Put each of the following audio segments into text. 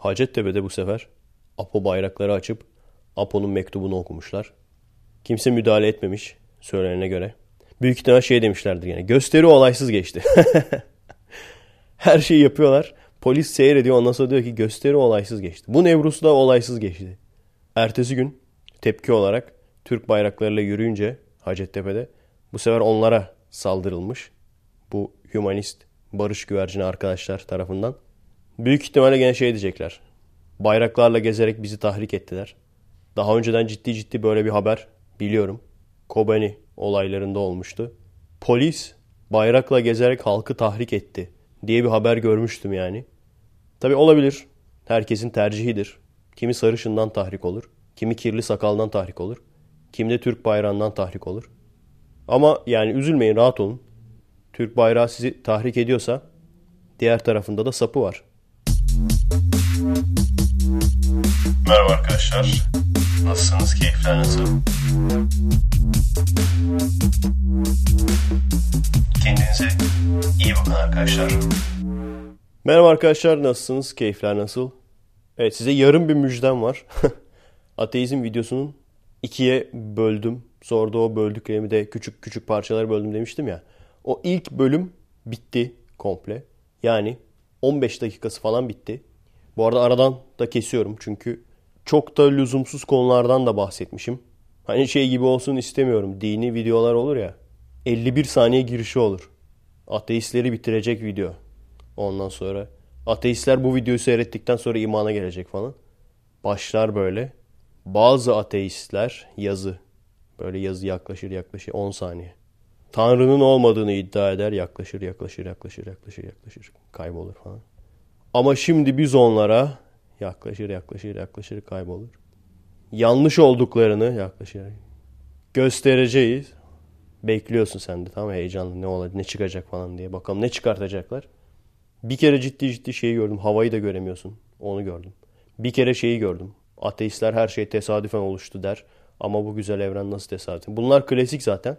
Hacettepe'de bu sefer Apo bayrakları açıp Apo'nun mektubunu okumuşlar. Kimse müdahale etmemiş söylenene göre. Büyük ihtimal şey demişlerdir yani gösteri olaysız geçti. Her şeyi yapıyorlar. Polis seyrediyor ondan sonra diyor ki gösteri olaysız geçti. Bu Nevruz da olaysız geçti. Ertesi gün tepki olarak Türk bayraklarıyla yürüyünce Hacettepe'de bu sefer onlara saldırılmış. Bu humanist barış güvercini arkadaşlar tarafından. Büyük ihtimalle gene şey diyecekler. Bayraklarla gezerek bizi tahrik ettiler. Daha önceden ciddi ciddi böyle bir haber biliyorum. Kobani olaylarında olmuştu. Polis bayrakla gezerek halkı tahrik etti diye bir haber görmüştüm yani. Tabi olabilir. Herkesin tercihidir. Kimi sarışından tahrik olur. Kimi kirli sakaldan tahrik olur. Kimi de Türk bayrağından tahrik olur. Ama yani üzülmeyin rahat olun. Türk bayrağı sizi tahrik ediyorsa diğer tarafında da sapı var. Merhaba arkadaşlar. Nasılsınız? Keyifler nasıl? Kendinize iyi bakın arkadaşlar. Merhaba arkadaşlar nasılsınız? Keyifler nasıl? Evet size yarım bir müjdem var. Ateizm videosunun ikiye böldüm. Sonra da o böldüklerimi de küçük küçük parçalara böldüm demiştim ya. O ilk bölüm bitti komple. Yani 15 dakikası falan bitti. Bu arada aradan da kesiyorum çünkü çok da lüzumsuz konulardan da bahsetmişim. Hani şey gibi olsun istemiyorum. Dini videolar olur ya. 51 saniye girişi olur. Ateistleri bitirecek video. Ondan sonra ateistler bu videoyu seyrettikten sonra imana gelecek falan. Başlar böyle. Bazı ateistler yazı. Böyle yazı yaklaşır yaklaşır 10 saniye. Tanrı'nın olmadığını iddia eder. Yaklaşır yaklaşır yaklaşır yaklaşır yaklaşır. Kaybolur falan. Ama şimdi biz onlara yaklaşır yaklaşır yaklaşır kaybolur. Yanlış olduklarını yaklaşır. Göstereceğiz. Bekliyorsun sen de tamam heyecanlı ne olacak ne çıkacak falan diye. Bakalım ne çıkartacaklar. Bir kere ciddi ciddi şeyi gördüm. Havayı da göremiyorsun. Onu gördüm. Bir kere şeyi gördüm. Ateistler her şey tesadüfen oluştu der. Ama bu güzel evren nasıl tesadüfen? Bunlar klasik zaten.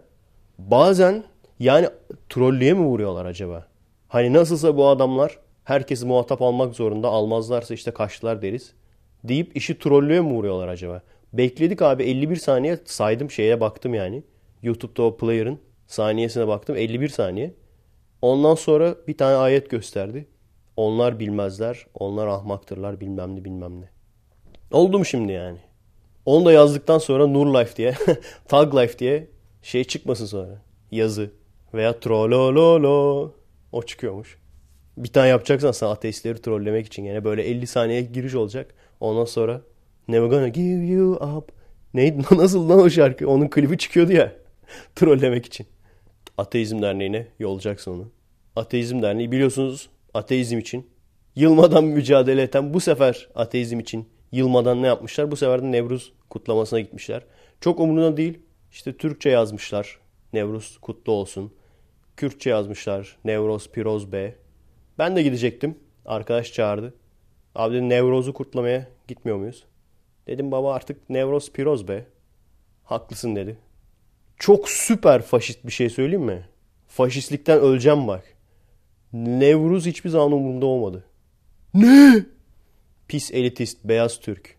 Bazen yani trollüye mi vuruyorlar acaba? Hani nasılsa bu adamlar herkesi muhatap almak zorunda. Almazlarsa işte kaçtılar deriz. Deyip işi trollüye mi vuruyorlar acaba? Bekledik abi 51 saniye saydım şeye baktım yani. YouTube'da o player'ın saniyesine baktım 51 saniye. Ondan sonra bir tane ayet gösterdi. Onlar bilmezler, onlar ahmaktırlar bilmem ne bilmem ne. Oldu mu şimdi yani? Onu da yazdıktan sonra Nur Life diye, Tag Life diye şey çıkmasın sonra. Yazı veya trollololo o çıkıyormuş. Bir tane yapacaksan sen ateistleri trollemek için yine böyle 50 saniye giriş olacak. Ondan sonra Never gonna give you up. Neydi nasıl lan o şarkı? Onun klibi çıkıyordu ya. trollemek için. Ateizm Derneği'ne yollayacaksın onu. Ateizm Derneği biliyorsunuz ateizm için yılmadan mücadele eden bu sefer ateizm için yılmadan ne yapmışlar? Bu sefer de Nevruz kutlamasına gitmişler. Çok umurunda değil. İşte Türkçe yazmışlar. Nevruz kutlu olsun. Kürtçe yazmışlar. Nevroz Piroz B. Ben de gidecektim. Arkadaş çağırdı. Abi dedi Nevroz'u kutlamaya gitmiyor muyuz? Dedim baba artık Nevroz Piroz be. Haklısın dedi. Çok süper faşist bir şey söyleyeyim mi? Faşistlikten öleceğim bak. Nevruz hiçbir zaman umurumda olmadı. Ne? Pis elitist, beyaz Türk.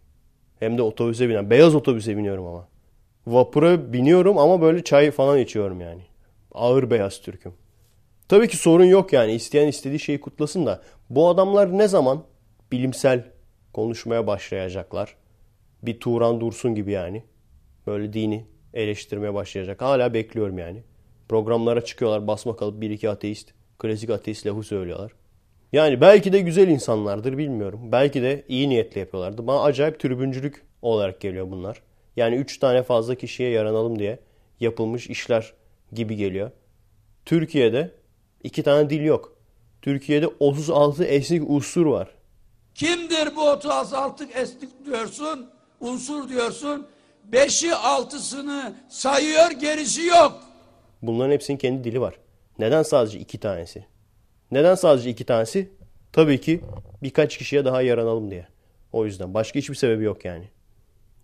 Hem de otobüse binen. Beyaz otobüse biniyorum ama. Vapura biniyorum ama böyle çay falan içiyorum yani. Ağır beyaz Türk'üm. Tabii ki sorun yok yani. İsteyen istediği şeyi kutlasın da. Bu adamlar ne zaman bilimsel konuşmaya başlayacaklar? Bir Turan Dursun gibi yani. Böyle dini eleştirmeye başlayacak. Hala bekliyorum yani. Programlara çıkıyorlar basma kalıp bir iki ateist. Klasik ateist lafı söylüyorlar. Yani belki de güzel insanlardır bilmiyorum. Belki de iyi niyetle yapıyorlardı. Bana acayip tribüncülük olarak geliyor bunlar. Yani üç tane fazla kişiye yaranalım diye yapılmış işler gibi geliyor. Türkiye'de iki tane dil yok. Türkiye'de 36 esnik unsur var. Kimdir bu 36 esnik diyorsun, unsur diyorsun? Beşi altısını sayıyor gerisi yok. Bunların hepsinin kendi dili var. Neden sadece iki tanesi? Neden sadece iki tanesi? Tabii ki birkaç kişiye daha yaranalım diye. O yüzden. Başka hiçbir sebebi yok yani.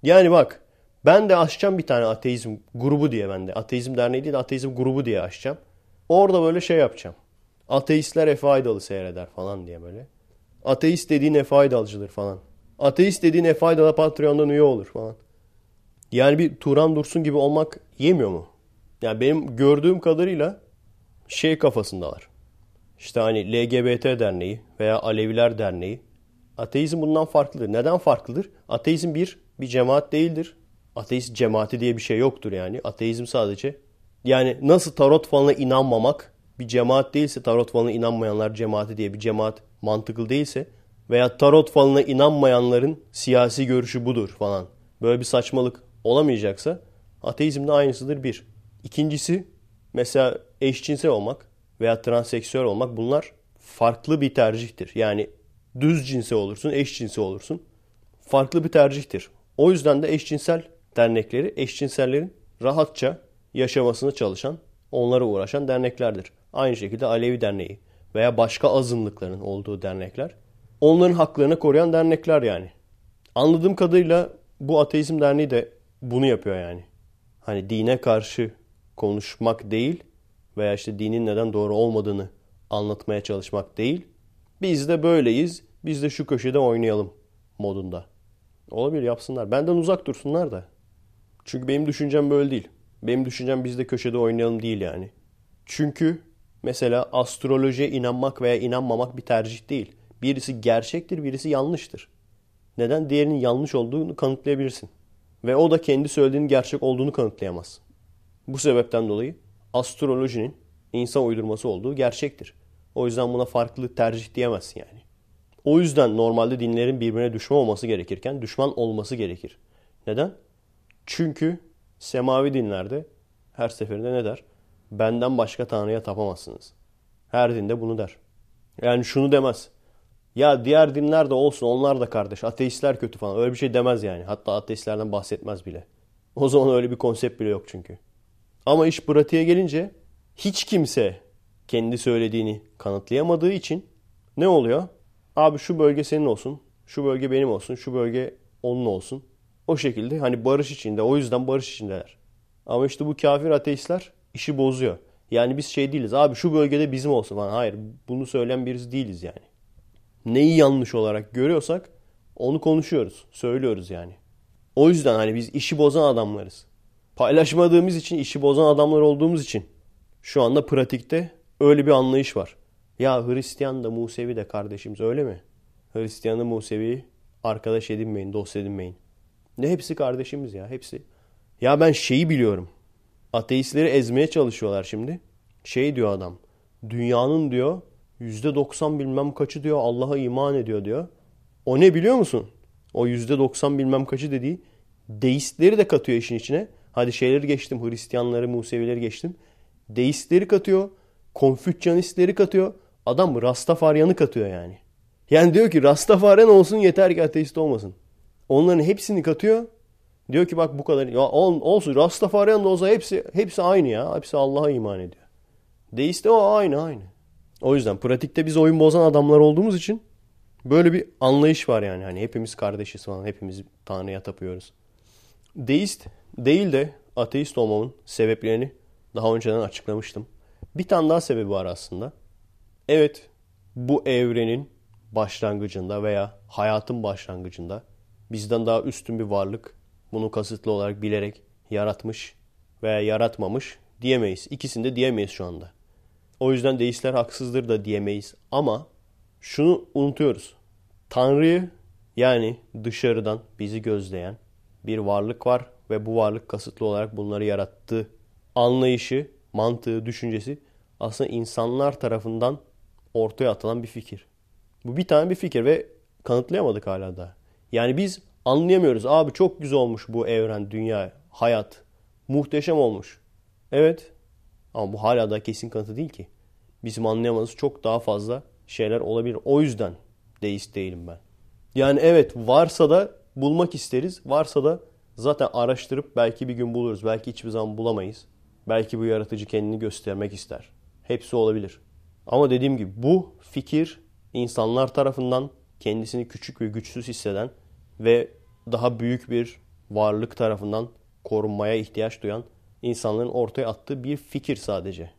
Yani bak ben de açacağım bir tane ateizm grubu diye ben de. Ateizm derneği değil de ateizm grubu diye açacağım. Orada böyle şey yapacağım. Ateistler Efe Aydal'ı seyreder falan diye böyle. Ateist dediğin ne faydalıcıdır falan. Ateist dediğin ne faydalı Patreon'dan üye olur falan. Yani bir Turan Dursun gibi olmak yemiyor mu? Yani benim gördüğüm kadarıyla şey kafasındalar. İşte hani LGBT derneği veya Aleviler derneği. Ateizm bundan farklıdır. Neden farklıdır? Ateizm bir, bir cemaat değildir. Ateist cemaati diye bir şey yoktur yani. Ateizm sadece. Yani nasıl tarot falına inanmamak bir cemaat değilse, tarot falına inanmayanlar cemaati diye bir cemaat mantıklı değilse veya tarot falına inanmayanların siyasi görüşü budur falan. Böyle bir saçmalık olamayacaksa ateizm de aynısıdır bir. İkincisi mesela eşcinsel olmak veya transseksüel olmak bunlar farklı bir tercihtir. Yani düz cinse olursun, eşcinse olursun. Farklı bir tercihtir. O yüzden de eşcinsel dernekleri eşcinsellerin rahatça yaşamasını çalışan, onlara uğraşan derneklerdir. Aynı şekilde Alevi Derneği veya başka azınlıkların olduğu dernekler. Onların haklarını koruyan dernekler yani. Anladığım kadarıyla bu Ateizm Derneği de bunu yapıyor yani. Hani dine karşı konuşmak değil veya işte dinin neden doğru olmadığını anlatmaya çalışmak değil. Biz de böyleyiz, biz de şu köşede oynayalım modunda. Olabilir yapsınlar. Benden uzak dursunlar da. Çünkü benim düşüncem böyle değil. Benim düşüncem biz de köşede oynayalım değil yani. Çünkü mesela astrolojiye inanmak veya inanmamak bir tercih değil. Birisi gerçektir, birisi yanlıştır. Neden? Diğerinin yanlış olduğunu kanıtlayabilirsin. Ve o da kendi söylediğinin gerçek olduğunu kanıtlayamaz. Bu sebepten dolayı astrolojinin insan uydurması olduğu gerçektir. O yüzden buna farklı tercih diyemezsin yani. O yüzden normalde dinlerin birbirine düşman olması gerekirken düşman olması gerekir. Neden? Çünkü semavi dinlerde her seferinde ne der? Benden başka tanrıya tapamazsınız. Her dinde bunu der. Yani şunu demez. Ya diğer dinler de olsun onlar da kardeş. Ateistler kötü falan. Öyle bir şey demez yani. Hatta ateistlerden bahsetmez bile. O zaman öyle bir konsept bile yok çünkü. Ama iş pratiğe gelince hiç kimse kendi söylediğini kanıtlayamadığı için ne oluyor? Abi şu bölge senin olsun, şu bölge benim olsun, şu bölge onun olsun. O şekilde hani barış içinde, o yüzden barış içindeler. Ama işte bu kafir ateistler işi bozuyor. Yani biz şey değiliz, abi şu bölgede bizim olsun falan. Hayır, bunu söyleyen birisi değiliz yani. Neyi yanlış olarak görüyorsak onu konuşuyoruz, söylüyoruz yani. O yüzden hani biz işi bozan adamlarız. Paylaşmadığımız için, işi bozan adamlar olduğumuz için şu anda pratikte öyle bir anlayış var. Ya Hristiyan da Musevi de kardeşimiz öyle mi? Hristiyanı Musevi arkadaş edinmeyin, dost edinmeyin. Ne hepsi kardeşimiz ya hepsi. Ya ben şeyi biliyorum. Ateistleri ezmeye çalışıyorlar şimdi. Şey diyor adam. Dünyanın diyor %90 bilmem kaçı diyor Allah'a iman ediyor diyor. O ne biliyor musun? O %90 bilmem kaçı dediği deistleri de katıyor işin içine. Hadi şeyleri geçtim. Hristiyanları, Musevileri geçtim. Deistleri katıyor. Konfüçyanistleri katıyor. Adam Rastafaryan'ı katıyor yani. Yani diyor ki Rastafaryan olsun yeter ki ateist olmasın. Onların hepsini katıyor. Diyor ki bak bu kadar. Ya ol, olsun Rastafaryan da olsa hepsi hepsi aynı ya. Hepsi Allah'a iman ediyor. Deist de o aynı aynı. O yüzden pratikte biz oyun bozan adamlar olduğumuz için böyle bir anlayış var yani. Hani hepimiz kardeşiz falan. Hepimiz Tanrı'ya tapıyoruz. Deist değil de ateist olmamın sebeplerini daha önceden açıklamıştım. Bir tane daha sebebi var aslında. Evet bu evrenin başlangıcında veya hayatın başlangıcında bizden daha üstün bir varlık bunu kasıtlı olarak bilerek yaratmış veya yaratmamış diyemeyiz. İkisini de diyemeyiz şu anda. O yüzden deistler haksızdır da diyemeyiz. Ama şunu unutuyoruz. Tanrı'yı yani dışarıdan bizi gözleyen bir varlık var ve bu varlık kasıtlı olarak bunları yarattığı anlayışı, mantığı, düşüncesi aslında insanlar tarafından ortaya atılan bir fikir. Bu bir tane bir fikir ve kanıtlayamadık hala da. Yani biz anlayamıyoruz. Abi çok güzel olmuş bu evren, dünya, hayat. Muhteşem olmuş. Evet. Ama bu hala da kesin kanıtı değil ki. Bizim anlayamadığımız çok daha fazla şeyler olabilir. O yüzden deist değilim ben. Yani evet varsa da bulmak isteriz. Varsa da zaten araştırıp belki bir gün buluruz. Belki hiçbir zaman bulamayız. Belki bu yaratıcı kendini göstermek ister. Hepsi olabilir. Ama dediğim gibi bu fikir insanlar tarafından kendisini küçük ve güçsüz hisseden ve daha büyük bir varlık tarafından korunmaya ihtiyaç duyan insanların ortaya attığı bir fikir sadece.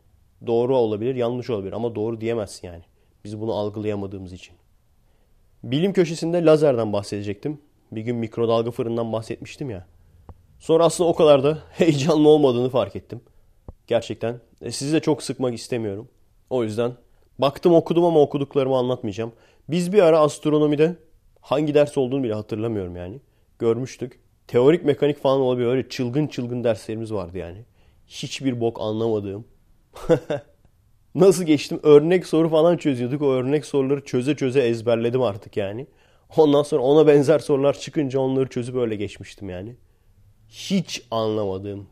Doğru olabilir, yanlış olabilir ama doğru diyemezsin yani. Biz bunu algılayamadığımız için. Bilim köşesinde lazerden bahsedecektim. Bir gün mikrodalga fırından bahsetmiştim ya. Sonra aslında o kadar da heyecanlı olmadığını fark ettim. Gerçekten. E, sizi de çok sıkmak istemiyorum. O yüzden baktım okudum ama okuduklarımı anlatmayacağım. Biz bir ara astronomide hangi ders olduğunu bile hatırlamıyorum yani. Görmüştük. Teorik mekanik falan olabilir. Öyle çılgın çılgın derslerimiz vardı yani. Hiçbir bok anlamadığım. Nasıl geçtim? Örnek soru falan çözüyorduk. O örnek soruları çöze çöze ezberledim artık yani. Ondan sonra ona benzer sorular çıkınca onları çözüp öyle geçmiştim yani. Hiç anlamadığım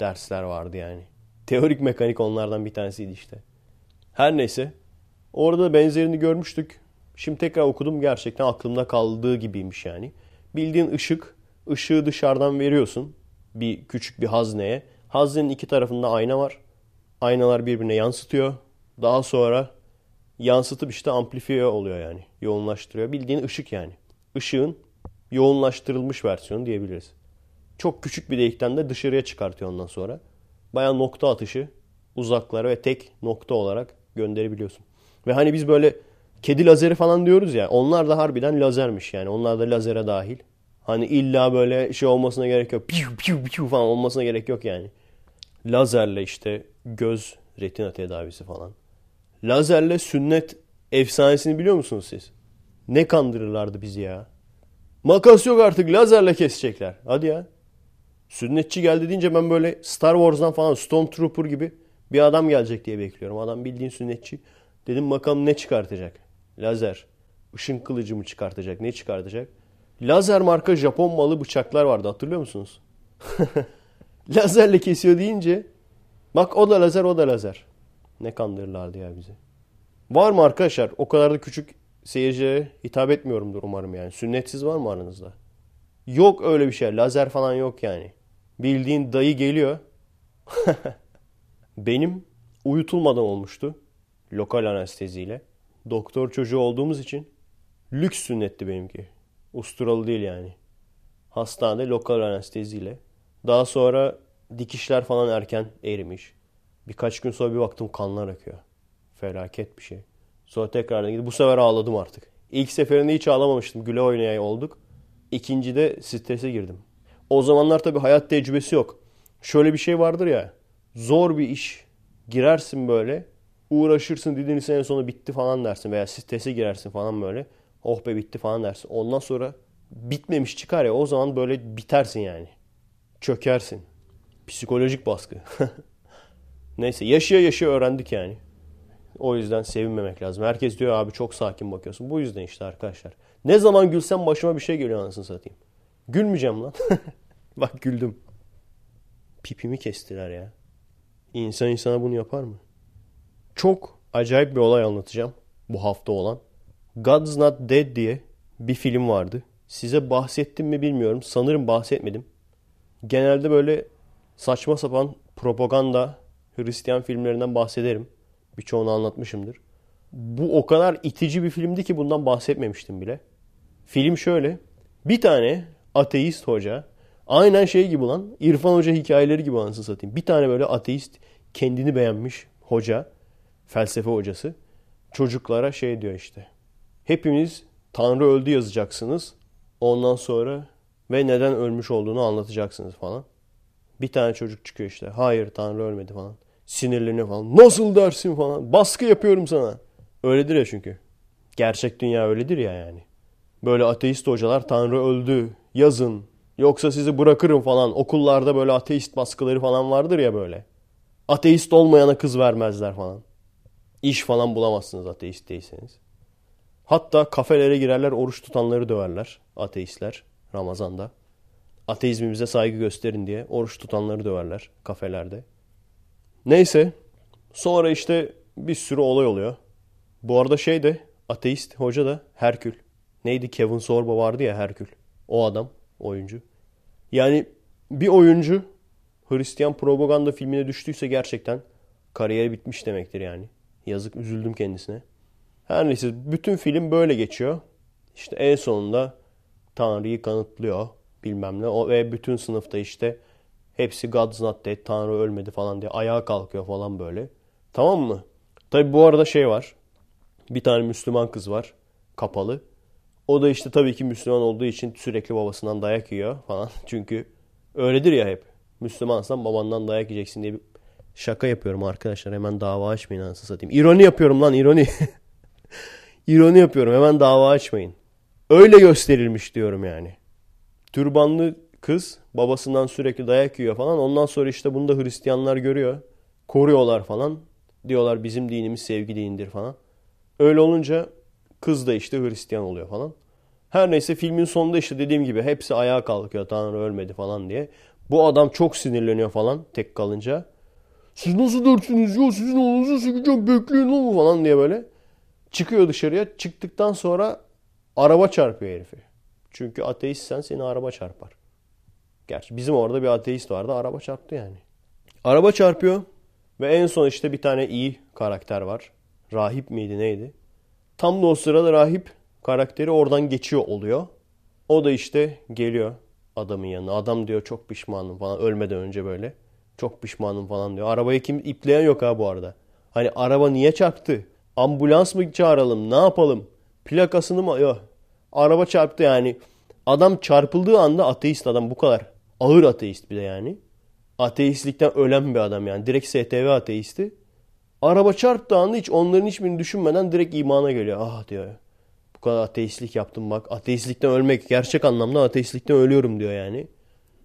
dersler vardı yani. Teorik mekanik onlardan bir tanesiydi işte. Her neyse. Orada benzerini görmüştük. Şimdi tekrar okudum gerçekten aklımda kaldığı gibiymiş yani. Bildiğin ışık, ışığı dışarıdan veriyorsun bir küçük bir hazneye. Haznenin iki tarafında ayna var. Aynalar birbirine yansıtıyor. Daha sonra yansıtıp işte amplifiye oluyor yani. Yoğunlaştırıyor. Bildiğin ışık yani. Işığın yoğunlaştırılmış versiyonu diyebiliriz. Çok küçük bir delikten de dışarıya çıkartıyor ondan sonra. Baya nokta atışı uzaklara ve tek nokta olarak gönderebiliyorsun. Ve hani biz böyle kedi lazeri falan diyoruz ya onlar da harbiden lazermiş yani. Onlar da lazere dahil. Hani illa böyle şey olmasına gerek yok. Piu piu piu falan olmasına gerek yok yani. Lazerle işte göz retina tedavisi falan. Lazerle sünnet efsanesini biliyor musunuz siz? Ne kandırırlardı bizi ya. Makas yok artık lazerle kesecekler. Hadi ya. Sünnetçi geldi deyince ben böyle Star Wars'dan falan Stormtrooper gibi bir adam gelecek diye bekliyorum. Adam bildiğin sünnetçi. Dedim bakalım ne çıkartacak? Lazer. Işın kılıcı mı çıkartacak? Ne çıkartacak? Lazer marka Japon malı bıçaklar vardı hatırlıyor musunuz? Lazerle kesiyor deyince bak o da lazer o da lazer. Ne kandırırlardı ya bizi. Var mı arkadaşlar? O kadar da küçük seyircilere hitap etmiyorumdur umarım yani. Sünnetsiz var mı aranızda? Yok öyle bir şey. Lazer falan yok yani. Bildiğin dayı geliyor. Benim uyutulmadan olmuştu. Lokal anesteziyle. Doktor çocuğu olduğumuz için lüks sünnetti benimki. Usturalı değil yani. Hastanede lokal anesteziyle. Daha sonra dikişler falan erken erimiş. Birkaç gün sonra bir baktım kanlar akıyor. Felaket bir şey. Sonra tekrardan gidip bu sefer ağladım artık. İlk seferinde hiç ağlamamıştım. Güle oynaya olduk. İkincide strese girdim. O zamanlar tabii hayat tecrübesi yok. Şöyle bir şey vardır ya. Zor bir iş. Girersin böyle. Uğraşırsın didinirsin en sonu bitti falan dersin. Veya strese girersin falan böyle. Oh be bitti falan dersin. Ondan sonra bitmemiş çıkar ya o zaman böyle bitersin yani. Çökersin. Psikolojik baskı. Neyse yaşaya yaşaya öğrendik yani. O yüzden sevinmemek lazım. Herkes diyor abi çok sakin bakıyorsun. Bu yüzden işte arkadaşlar. Ne zaman gülsem başıma bir şey geliyor anasını satayım. Gülmeyeceğim lan. Bak güldüm. Pipimi kestiler ya. İnsan insana bunu yapar mı? Çok acayip bir olay anlatacağım. Bu hafta olan. God's Not Dead diye bir film vardı. Size bahsettim mi bilmiyorum. Sanırım bahsetmedim. Genelde böyle saçma sapan propaganda Hristiyan filmlerinden bahsederim. Birçoğunu anlatmışımdır. Bu o kadar itici bir filmdi ki bundan bahsetmemiştim bile. Film şöyle. Bir tane ateist hoca aynen şey gibi lan İrfan Hoca hikayeleri gibi anasını satayım. Bir tane böyle ateist kendini beğenmiş hoca felsefe hocası çocuklara şey diyor işte. Hepimiz Tanrı öldü yazacaksınız. Ondan sonra ve neden ölmüş olduğunu anlatacaksınız falan. Bir tane çocuk çıkıyor işte. Hayır Tanrı ölmedi falan. Sinirleniyor falan. Nasıl dersin falan. Baskı yapıyorum sana. Öyledir ya çünkü. Gerçek dünya öyledir ya yani. Böyle ateist hocalar Tanrı öldü yazın. Yoksa sizi bırakırım falan. Okullarda böyle ateist baskıları falan vardır ya böyle. Ateist olmayana kız vermezler falan. İş falan bulamazsınız ateist değilseniz. Hatta kafelere girerler oruç tutanları döverler ateistler Ramazan'da. Ateizmimize saygı gösterin diye oruç tutanları döverler kafelerde. Neyse sonra işte bir sürü olay oluyor. Bu arada şey de ateist hoca da Herkül. Neydi Kevin Sorbo vardı ya Herkül. O adam oyuncu. Yani bir oyuncu Hristiyan propaganda filmine düştüyse gerçekten kariyeri bitmiş demektir yani. Yazık üzüldüm kendisine. Her neyse bütün film böyle geçiyor. İşte en sonunda Tanrı'yı kanıtlıyor bilmem ne. O, ve bütün sınıfta işte hepsi God's not dead, Tanrı ölmedi falan diye ayağa kalkıyor falan böyle. Tamam mı? Tabi bu arada şey var. Bir tane Müslüman kız var. Kapalı. O da işte tabii ki Müslüman olduğu için sürekli babasından dayak yiyor falan. Çünkü öyledir ya hep. Müslümansan babandan dayak yiyeceksin diye bir şaka yapıyorum arkadaşlar. Hemen dava açmayın anasını satayım. İroni yapıyorum lan ironi. ironi yapıyorum. Hemen dava açmayın. Öyle gösterilmiş diyorum yani. Türbanlı kız babasından sürekli dayak yiyor falan. Ondan sonra işte bunu da Hristiyanlar görüyor. Koruyorlar falan. Diyorlar bizim dinimiz sevgi dinidir falan. Öyle olunca kız da işte Hristiyan oluyor falan. Her neyse filmin sonunda işte dediğim gibi hepsi ayağa kalkıyor Tanrı ölmedi falan diye. Bu adam çok sinirleniyor falan tek kalınca. Siz nasıl dersiniz ya sizin oğlunuzu sikeceğim bekleyin lan falan diye böyle. Çıkıyor dışarıya çıktıktan sonra araba çarpıyor herifi. Çünkü ateistsen seni araba çarpar. Gerçi bizim orada bir ateist vardı araba çarptı yani. Araba çarpıyor ve en son işte bir tane iyi karakter var. Rahip miydi neydi? Tam da o sırada rahip karakteri oradan geçiyor oluyor. O da işte geliyor adamın yanına. Adam diyor çok pişmanım falan ölmeden önce böyle. Çok pişmanım falan diyor. Arabayı kim ipleyen yok ha bu arada. Hani araba niye çarptı? Ambulans mı çağıralım? Ne yapalım? Plakasını mı? Yok. Araba çarptı yani. Adam çarpıldığı anda ateist adam bu kadar. Ağır ateist bir de yani. Ateistlikten ölen bir adam yani. Direkt STV ateisti. Araba çarptığı anda hiç onların hiçbirini düşünmeden direkt imana geliyor. Ah diyor. Bu kadar ateistlik yaptım bak. Ateistlikten ölmek gerçek anlamda ateistlikten ölüyorum diyor yani.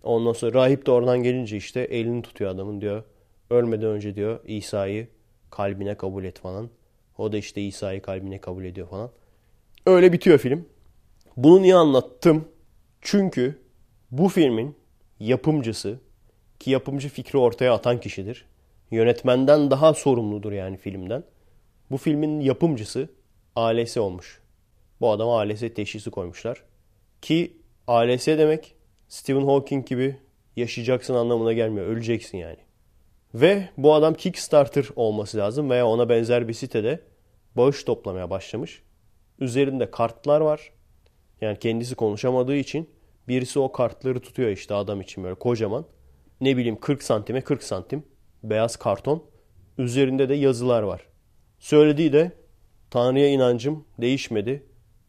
Ondan sonra rahip de oradan gelince işte elini tutuyor adamın diyor. Ölmeden önce diyor İsa'yı kalbine kabul et falan. O da işte İsa'yı kalbine kabul ediyor falan. Öyle bitiyor film. Bunu niye anlattım? Çünkü bu filmin yapımcısı ki yapımcı fikri ortaya atan kişidir. Yönetmenden daha sorumludur yani filmden. Bu filmin yapımcısı ALS olmuş. Bu adama ALS teşhisi koymuşlar. Ki ALS demek Stephen Hawking gibi yaşayacaksın anlamına gelmiyor. Öleceksin yani. Ve bu adam Kickstarter olması lazım veya ona benzer bir sitede bağış toplamaya başlamış. Üzerinde kartlar var. Yani kendisi konuşamadığı için birisi o kartları tutuyor işte adam için böyle kocaman. Ne bileyim 40 santime 40 santim beyaz karton. Üzerinde de yazılar var. Söylediği de Tanrı'ya inancım değişmedi.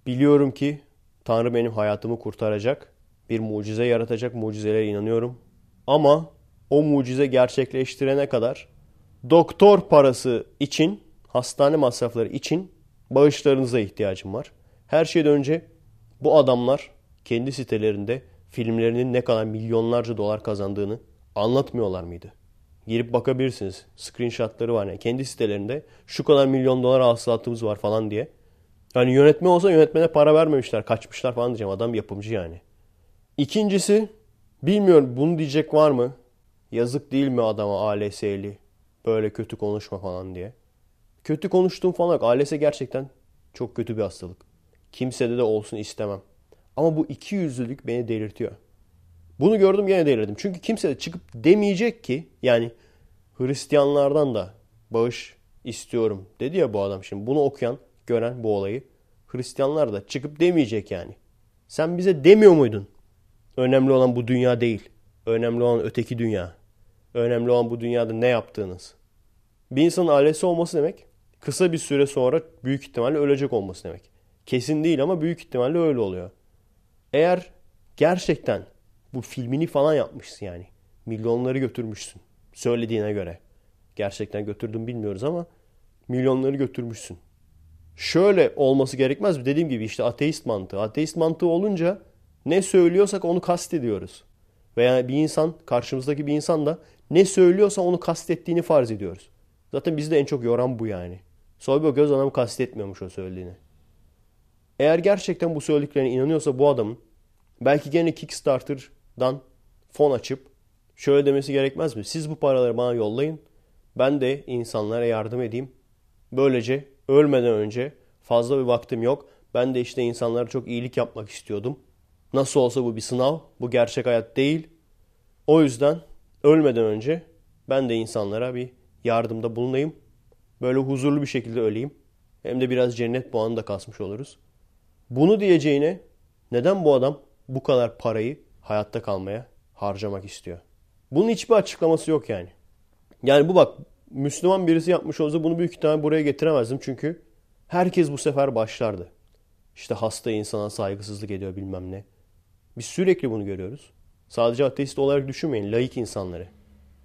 Biliyorum ki Tanrı benim hayatımı kurtaracak. Bir mucize yaratacak mucizelere inanıyorum. Ama o mucize gerçekleştirene kadar doktor parası için, hastane masrafları için bağışlarınıza ihtiyacım var. Her şeyden önce bu adamlar kendi sitelerinde filmlerinin ne kadar milyonlarca dolar kazandığını anlatmıyorlar mıydı? Girip bakabilirsiniz. Screenshotları var yani. Kendi sitelerinde şu kadar milyon dolar hasılatımız var falan diye. Yani yönetme olsa yönetmene para vermemişler. Kaçmışlar falan diyeceğim. Adam yapımcı yani. İkincisi bilmiyorum bunu diyecek var mı? Yazık değil mi adama ALS'li? Böyle kötü konuşma falan diye. Kötü konuştuğum falan yok. ALS gerçekten çok kötü bir hastalık. Kimsede de olsun istemem. Ama bu iki yüzlülük beni delirtiyor. Bunu gördüm gene delirdim. Çünkü kimse de çıkıp demeyecek ki yani Hristiyanlardan da bağış istiyorum dedi ya bu adam şimdi. Bunu okuyan, gören bu olayı Hristiyanlar da çıkıp demeyecek yani. Sen bize demiyor muydun? Önemli olan bu dünya değil. Önemli olan öteki dünya. Önemli olan bu dünyada ne yaptığınız. Bir insanın ailesi olması demek kısa bir süre sonra büyük ihtimalle ölecek olması demek. Kesin değil ama büyük ihtimalle öyle oluyor. Eğer gerçekten bu filmini falan yapmışsın yani. Milyonları götürmüşsün. Söylediğine göre. Gerçekten götürdüm bilmiyoruz ama milyonları götürmüşsün. Şöyle olması gerekmez mi? Dediğim gibi işte ateist mantığı. Ateist mantığı olunca ne söylüyorsak onu kastediyoruz. Veya bir insan, karşımızdaki bir insan da ne söylüyorsa onu kastettiğini farz ediyoruz. Zaten bizi de en çok yoran bu yani. Bir göz adam kastetmiyormuş o söylediğini. Eğer gerçekten bu söylediklerine inanıyorsa bu adamın belki gene Kickstarter'dan fon açıp şöyle demesi gerekmez mi? Siz bu paraları bana yollayın. Ben de insanlara yardım edeyim. Böylece ölmeden önce fazla bir vaktim yok. Ben de işte insanlara çok iyilik yapmak istiyordum. Nasıl olsa bu bir sınav. Bu gerçek hayat değil. O yüzden ölmeden önce ben de insanlara bir yardımda bulunayım. Böyle huzurlu bir şekilde öleyim. Hem de biraz cennet puanı da kasmış oluruz. Bunu diyeceğine neden bu adam bu kadar parayı hayatta kalmaya harcamak istiyor? Bunun hiçbir açıklaması yok yani. Yani bu bak Müslüman birisi yapmış olsa bunu büyük ihtimalle buraya getiremezdim çünkü herkes bu sefer başlardı. İşte hasta insana saygısızlık ediyor bilmem ne. Biz sürekli bunu görüyoruz. Sadece ateist olarak düşünmeyin. Laik insanları.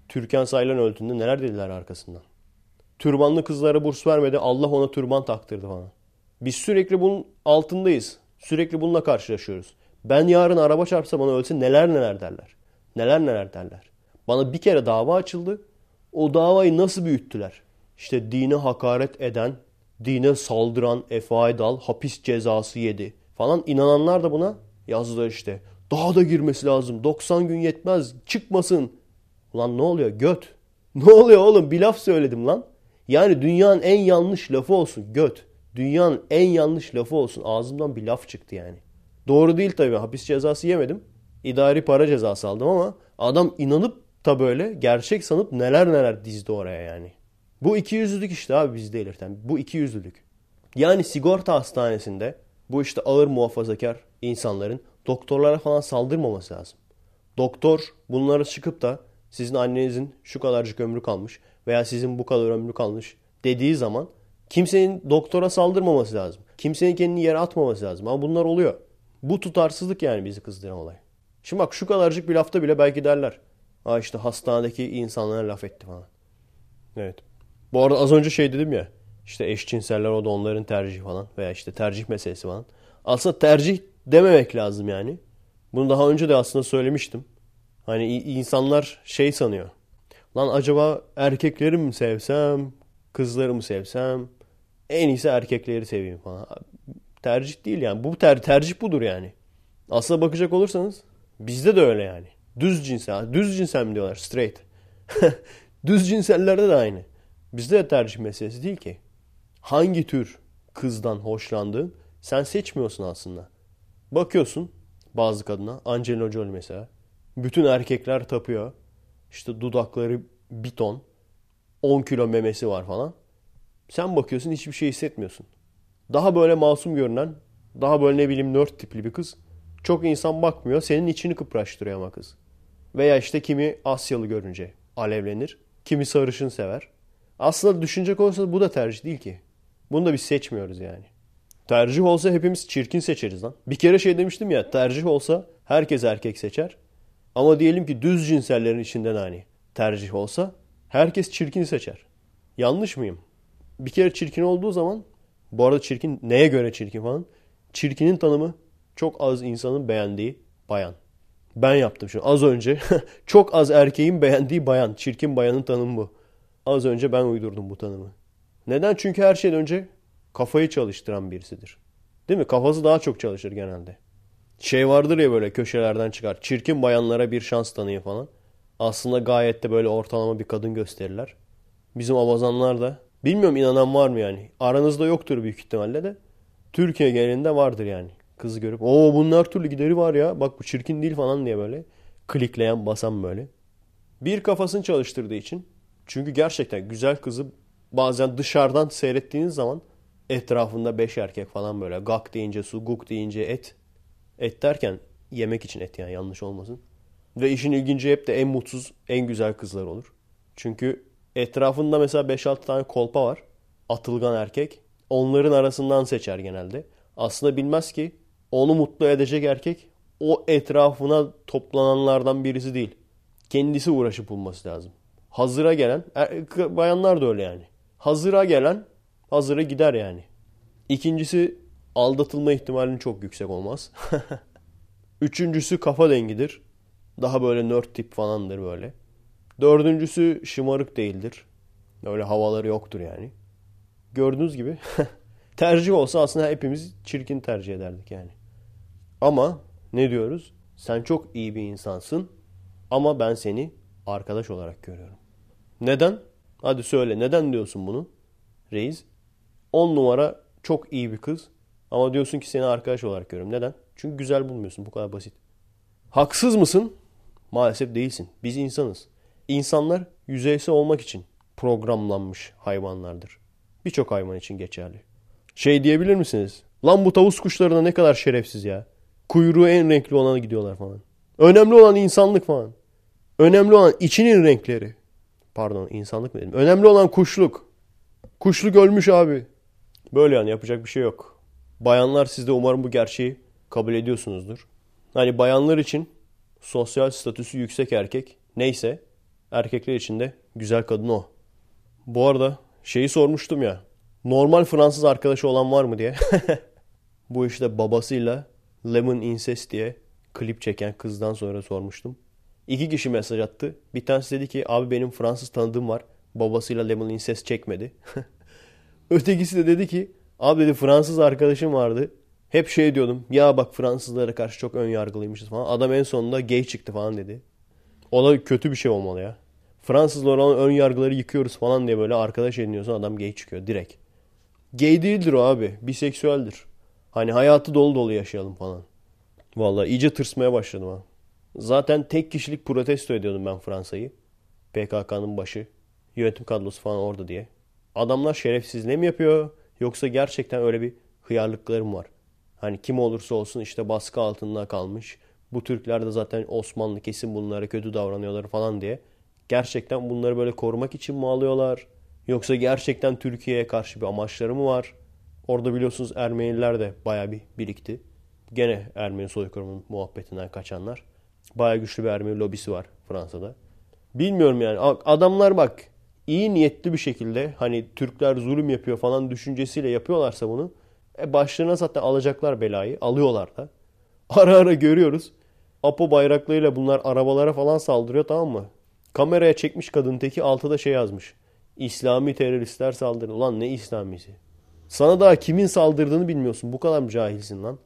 Türkan Saylan öldüğünde neler dediler arkasından. Türbanlı kızlara burs vermedi. Allah ona türban taktırdı falan. Biz sürekli bunun altındayız. Sürekli bununla karşılaşıyoruz. Ben yarın araba çarpsa bana ölse neler neler derler. Neler neler derler. Bana bir kere dava açıldı. O davayı nasıl büyüttüler? İşte dine hakaret eden, dine saldıran Efe Aydal hapis cezası yedi falan. inananlar da buna yazdılar işte. Daha da girmesi lazım. 90 gün yetmez. Çıkmasın. Ulan ne oluyor? Göt. Ne oluyor oğlum? Bir laf söyledim lan. Yani dünyanın en yanlış lafı olsun. Göt. Dünyanın en yanlış lafı olsun. Ağzımdan bir laf çıktı yani. Doğru değil tabii. Hapis cezası yemedim. İdari para cezası aldım ama adam inanıp da böyle gerçek sanıp neler neler dizdi oraya yani. Bu iki yüzlülük işte abi bizde ilirten. Bu iki yüzlülük. Yani sigorta hastanesinde bu işte ağır muhafazakar insanların doktorlara falan saldırmaması lazım. Doktor bunlara çıkıp da sizin annenizin şu kadarcık ömrü kalmış veya sizin bu kadar ömrü kalmış dediği zaman kimsenin doktora saldırmaması lazım. Kimsenin kendini yere atmaması lazım. Ama bunlar oluyor. Bu tutarsızlık yani bizi kızdıran olay. Şimdi bak şu kadarcık bir lafta bile belki derler. Ha işte hastanedeki insanlara laf etti falan. Evet. Bu arada az önce şey dedim ya. İşte eşcinseller o da onların tercihi falan. Veya işte tercih meselesi falan. Aslında tercih dememek lazım yani. Bunu daha önce de aslında söylemiştim. Hani insanlar şey sanıyor. Lan acaba erkekleri mi sevsem, kızları mı sevsem? En iyisi erkekleri seveyim falan. Tercih değil yani. Bu ter tercih budur yani. Aslına bakacak olursanız bizde de öyle yani. Düz cinsel. Düz cinsel mi diyorlar? Straight. Düz cinsellerde de aynı. Bizde de tercih meselesi değil ki. Hangi tür kızdan hoşlandığın sen seçmiyorsun aslında. Bakıyorsun bazı kadına Angelina Jolie mesela. Bütün erkekler tapıyor. İşte dudakları bir ton. 10 kilo memesi var falan. Sen bakıyorsun hiçbir şey hissetmiyorsun. Daha böyle masum görünen, daha böyle ne bileyim nerd tipli bir kız. Çok insan bakmıyor. Senin içini kıpraştırıyor ama kız. Veya işte kimi Asyalı görünce alevlenir. Kimi sarışın sever. Aslında düşünecek olursa bu da tercih değil ki. Bunu da biz seçmiyoruz yani. Tercih olsa hepimiz çirkin seçeriz lan. Bir kere şey demiştim ya tercih olsa herkes erkek seçer. Ama diyelim ki düz cinsellerin içinden hani tercih olsa herkes çirkin seçer. Yanlış mıyım? Bir kere çirkin olduğu zaman bu arada çirkin neye göre çirkin falan? Çirkinin tanımı çok az insanın beğendiği bayan. Ben yaptım şu az önce. çok az erkeğin beğendiği bayan. Çirkin bayanın tanımı bu. Az önce ben uydurdum bu tanımı. Neden? Çünkü her şeyden önce kafayı çalıştıran birisidir. Değil mi? Kafası daha çok çalışır genelde. Şey vardır ya böyle köşelerden çıkar. Çirkin bayanlara bir şans tanıyın falan. Aslında gayet de böyle ortalama bir kadın gösterirler. Bizim abazanlar da bilmiyorum inanan var mı yani. Aranızda yoktur büyük ihtimalle de. Türkiye genelinde vardır yani. Kızı görüp o bunun her türlü gideri var ya. Bak bu çirkin değil falan diye böyle. Klikleyen basan böyle. Bir kafasını çalıştırdığı için. Çünkü gerçekten güzel kızı bazen dışarıdan seyrettiğiniz zaman etrafında beş erkek falan böyle gak deyince su, guk deyince et. Et derken yemek için et yani yanlış olmasın. Ve işin ilginci hep de en mutsuz, en güzel kızlar olur. Çünkü etrafında mesela 5-6 tane kolpa var. Atılgan erkek. Onların arasından seçer genelde. Aslında bilmez ki onu mutlu edecek erkek o etrafına toplananlardan birisi değil. Kendisi uğraşıp bulması lazım. Hazıra gelen, er, bayanlar da öyle yani. Hazıra gelen hazıra gider yani. İkincisi aldatılma ihtimalinin çok yüksek olmaz. Üçüncüsü kafa dengidir. Daha böyle nerd tip falandır böyle. Dördüncüsü şımarık değildir. Öyle havaları yoktur yani. Gördüğünüz gibi tercih olsa aslında hepimiz çirkin tercih ederdik yani. Ama ne diyoruz? Sen çok iyi bir insansın ama ben seni arkadaş olarak görüyorum. Neden? Hadi söyle neden diyorsun bunu? Reis 10 numara çok iyi bir kız ama diyorsun ki seni arkadaş olarak görüyorum. Neden? Çünkü güzel bulmuyorsun. Bu kadar basit. Haksız mısın? Maalesef değilsin. Biz insanız. İnsanlar yüzeysel olmak için programlanmış hayvanlardır. Birçok hayvan için geçerli. Şey diyebilir misiniz? Lan bu tavus kuşlarına ne kadar şerefsiz ya. Kuyruğu en renkli olana gidiyorlar falan. Önemli olan insanlık falan. Önemli olan içinin renkleri. Pardon insanlık mı dedim? Önemli olan kuşluk. Kuşluk ölmüş abi. Böyle yani yapacak bir şey yok. Bayanlar siz de umarım bu gerçeği kabul ediyorsunuzdur. Hani bayanlar için sosyal statüsü yüksek erkek neyse erkekler için de güzel kadın o. Bu arada şeyi sormuştum ya. Normal Fransız arkadaşı olan var mı diye. bu işte babasıyla Lemon Incest diye klip çeken kızdan sonra sormuştum. İki kişi mesaj attı. Bir tanesi dedi ki abi benim Fransız tanıdığım var. Babasıyla Lemon Incest çekmedi. Ötekisi de dedi ki abi dedi Fransız arkadaşım vardı. Hep şey diyordum ya bak Fransızlara karşı çok ön yargılıymışız falan. Adam en sonunda gay çıktı falan dedi. O da kötü bir şey olmalı ya. Fransızlar olan ön yargıları yıkıyoruz falan diye böyle arkadaş ediniyorsun adam gay çıkıyor direkt. Gay değildir o abi. Biseksüeldir. Hani hayatı dolu dolu yaşayalım falan. Vallahi iyice tırsmaya başladım ha. Zaten tek kişilik protesto ediyordum ben Fransa'yı. PKK'nın başı. Yönetim kadrosu falan orada diye. Adamlar şerefsizliğe mi yapıyor? Yoksa gerçekten öyle bir hıyarlıkları mı var? Hani kim olursa olsun işte baskı altında kalmış. Bu Türkler de zaten Osmanlı kesin bunlara kötü davranıyorlar falan diye. Gerçekten bunları böyle korumak için mi alıyorlar? Yoksa gerçekten Türkiye'ye karşı bir amaçları mı var? Orada biliyorsunuz Ermeniler de baya bir birikti. Gene Ermeni soykırımının muhabbetinden kaçanlar. Baya güçlü bir Ermeni lobisi var Fransa'da. Bilmiyorum yani adamlar bak iyi niyetli bir şekilde hani Türkler zulüm yapıyor falan düşüncesiyle yapıyorlarsa bunu e başlarına zaten alacaklar belayı. Alıyorlar da. Ara ara görüyoruz. Apo bayraklarıyla bunlar arabalara falan saldırıyor tamam mı? Kameraya çekmiş kadın teki altıda şey yazmış. İslami teröristler saldırdı. Ulan ne İslamisi? Sana daha kimin saldırdığını bilmiyorsun. Bu kadar mı cahilsin lan?